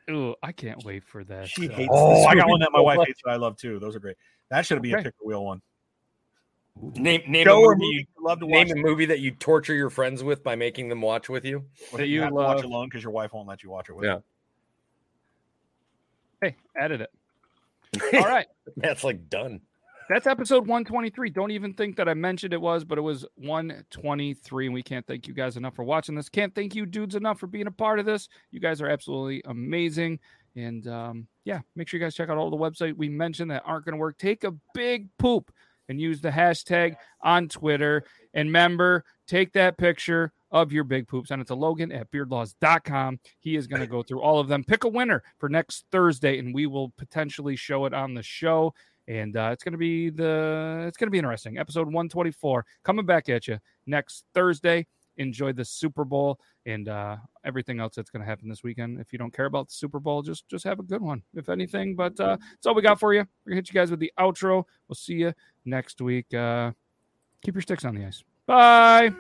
ooh, I can't wait for that. She hates. Oh, Oh, I got one that my so wife much. hates that I love too. Those are great. That should be Okay. a pick the wheel one. Name name Show a movie. movie You, you love to watch. name a movie that you torture your friends with by making them watch with you. or that you you have to watch alone because your wife won't let you watch it with. Yeah. Hey, edit it. All right. That's like done. That's episode 123. Don't even think that I mentioned it was, but it was 123. And we can't thank you guys enough for watching this. Can't thank you dudes enough for being a part of this. You guys are absolutely amazing. And um, yeah, make sure you guys check out all the website we mentioned that aren't going to work. Take a big poop and use the hashtag on Twitter. And remember, take that picture of your big poop. Send it to Logan at beardlaws.com. He is going to go through all of them. Pick a winner for next Thursday, and we will potentially show it on the show and uh, it's gonna be the it's gonna be interesting. Episode 124 coming back at you next Thursday. Enjoy the Super Bowl and uh, everything else that's gonna happen this weekend. If you don't care about the Super Bowl, just just have a good one, if anything. But uh, that's all we got for you. We're gonna hit you guys with the outro. We'll see you next week. Uh, keep your sticks on the ice. Bye.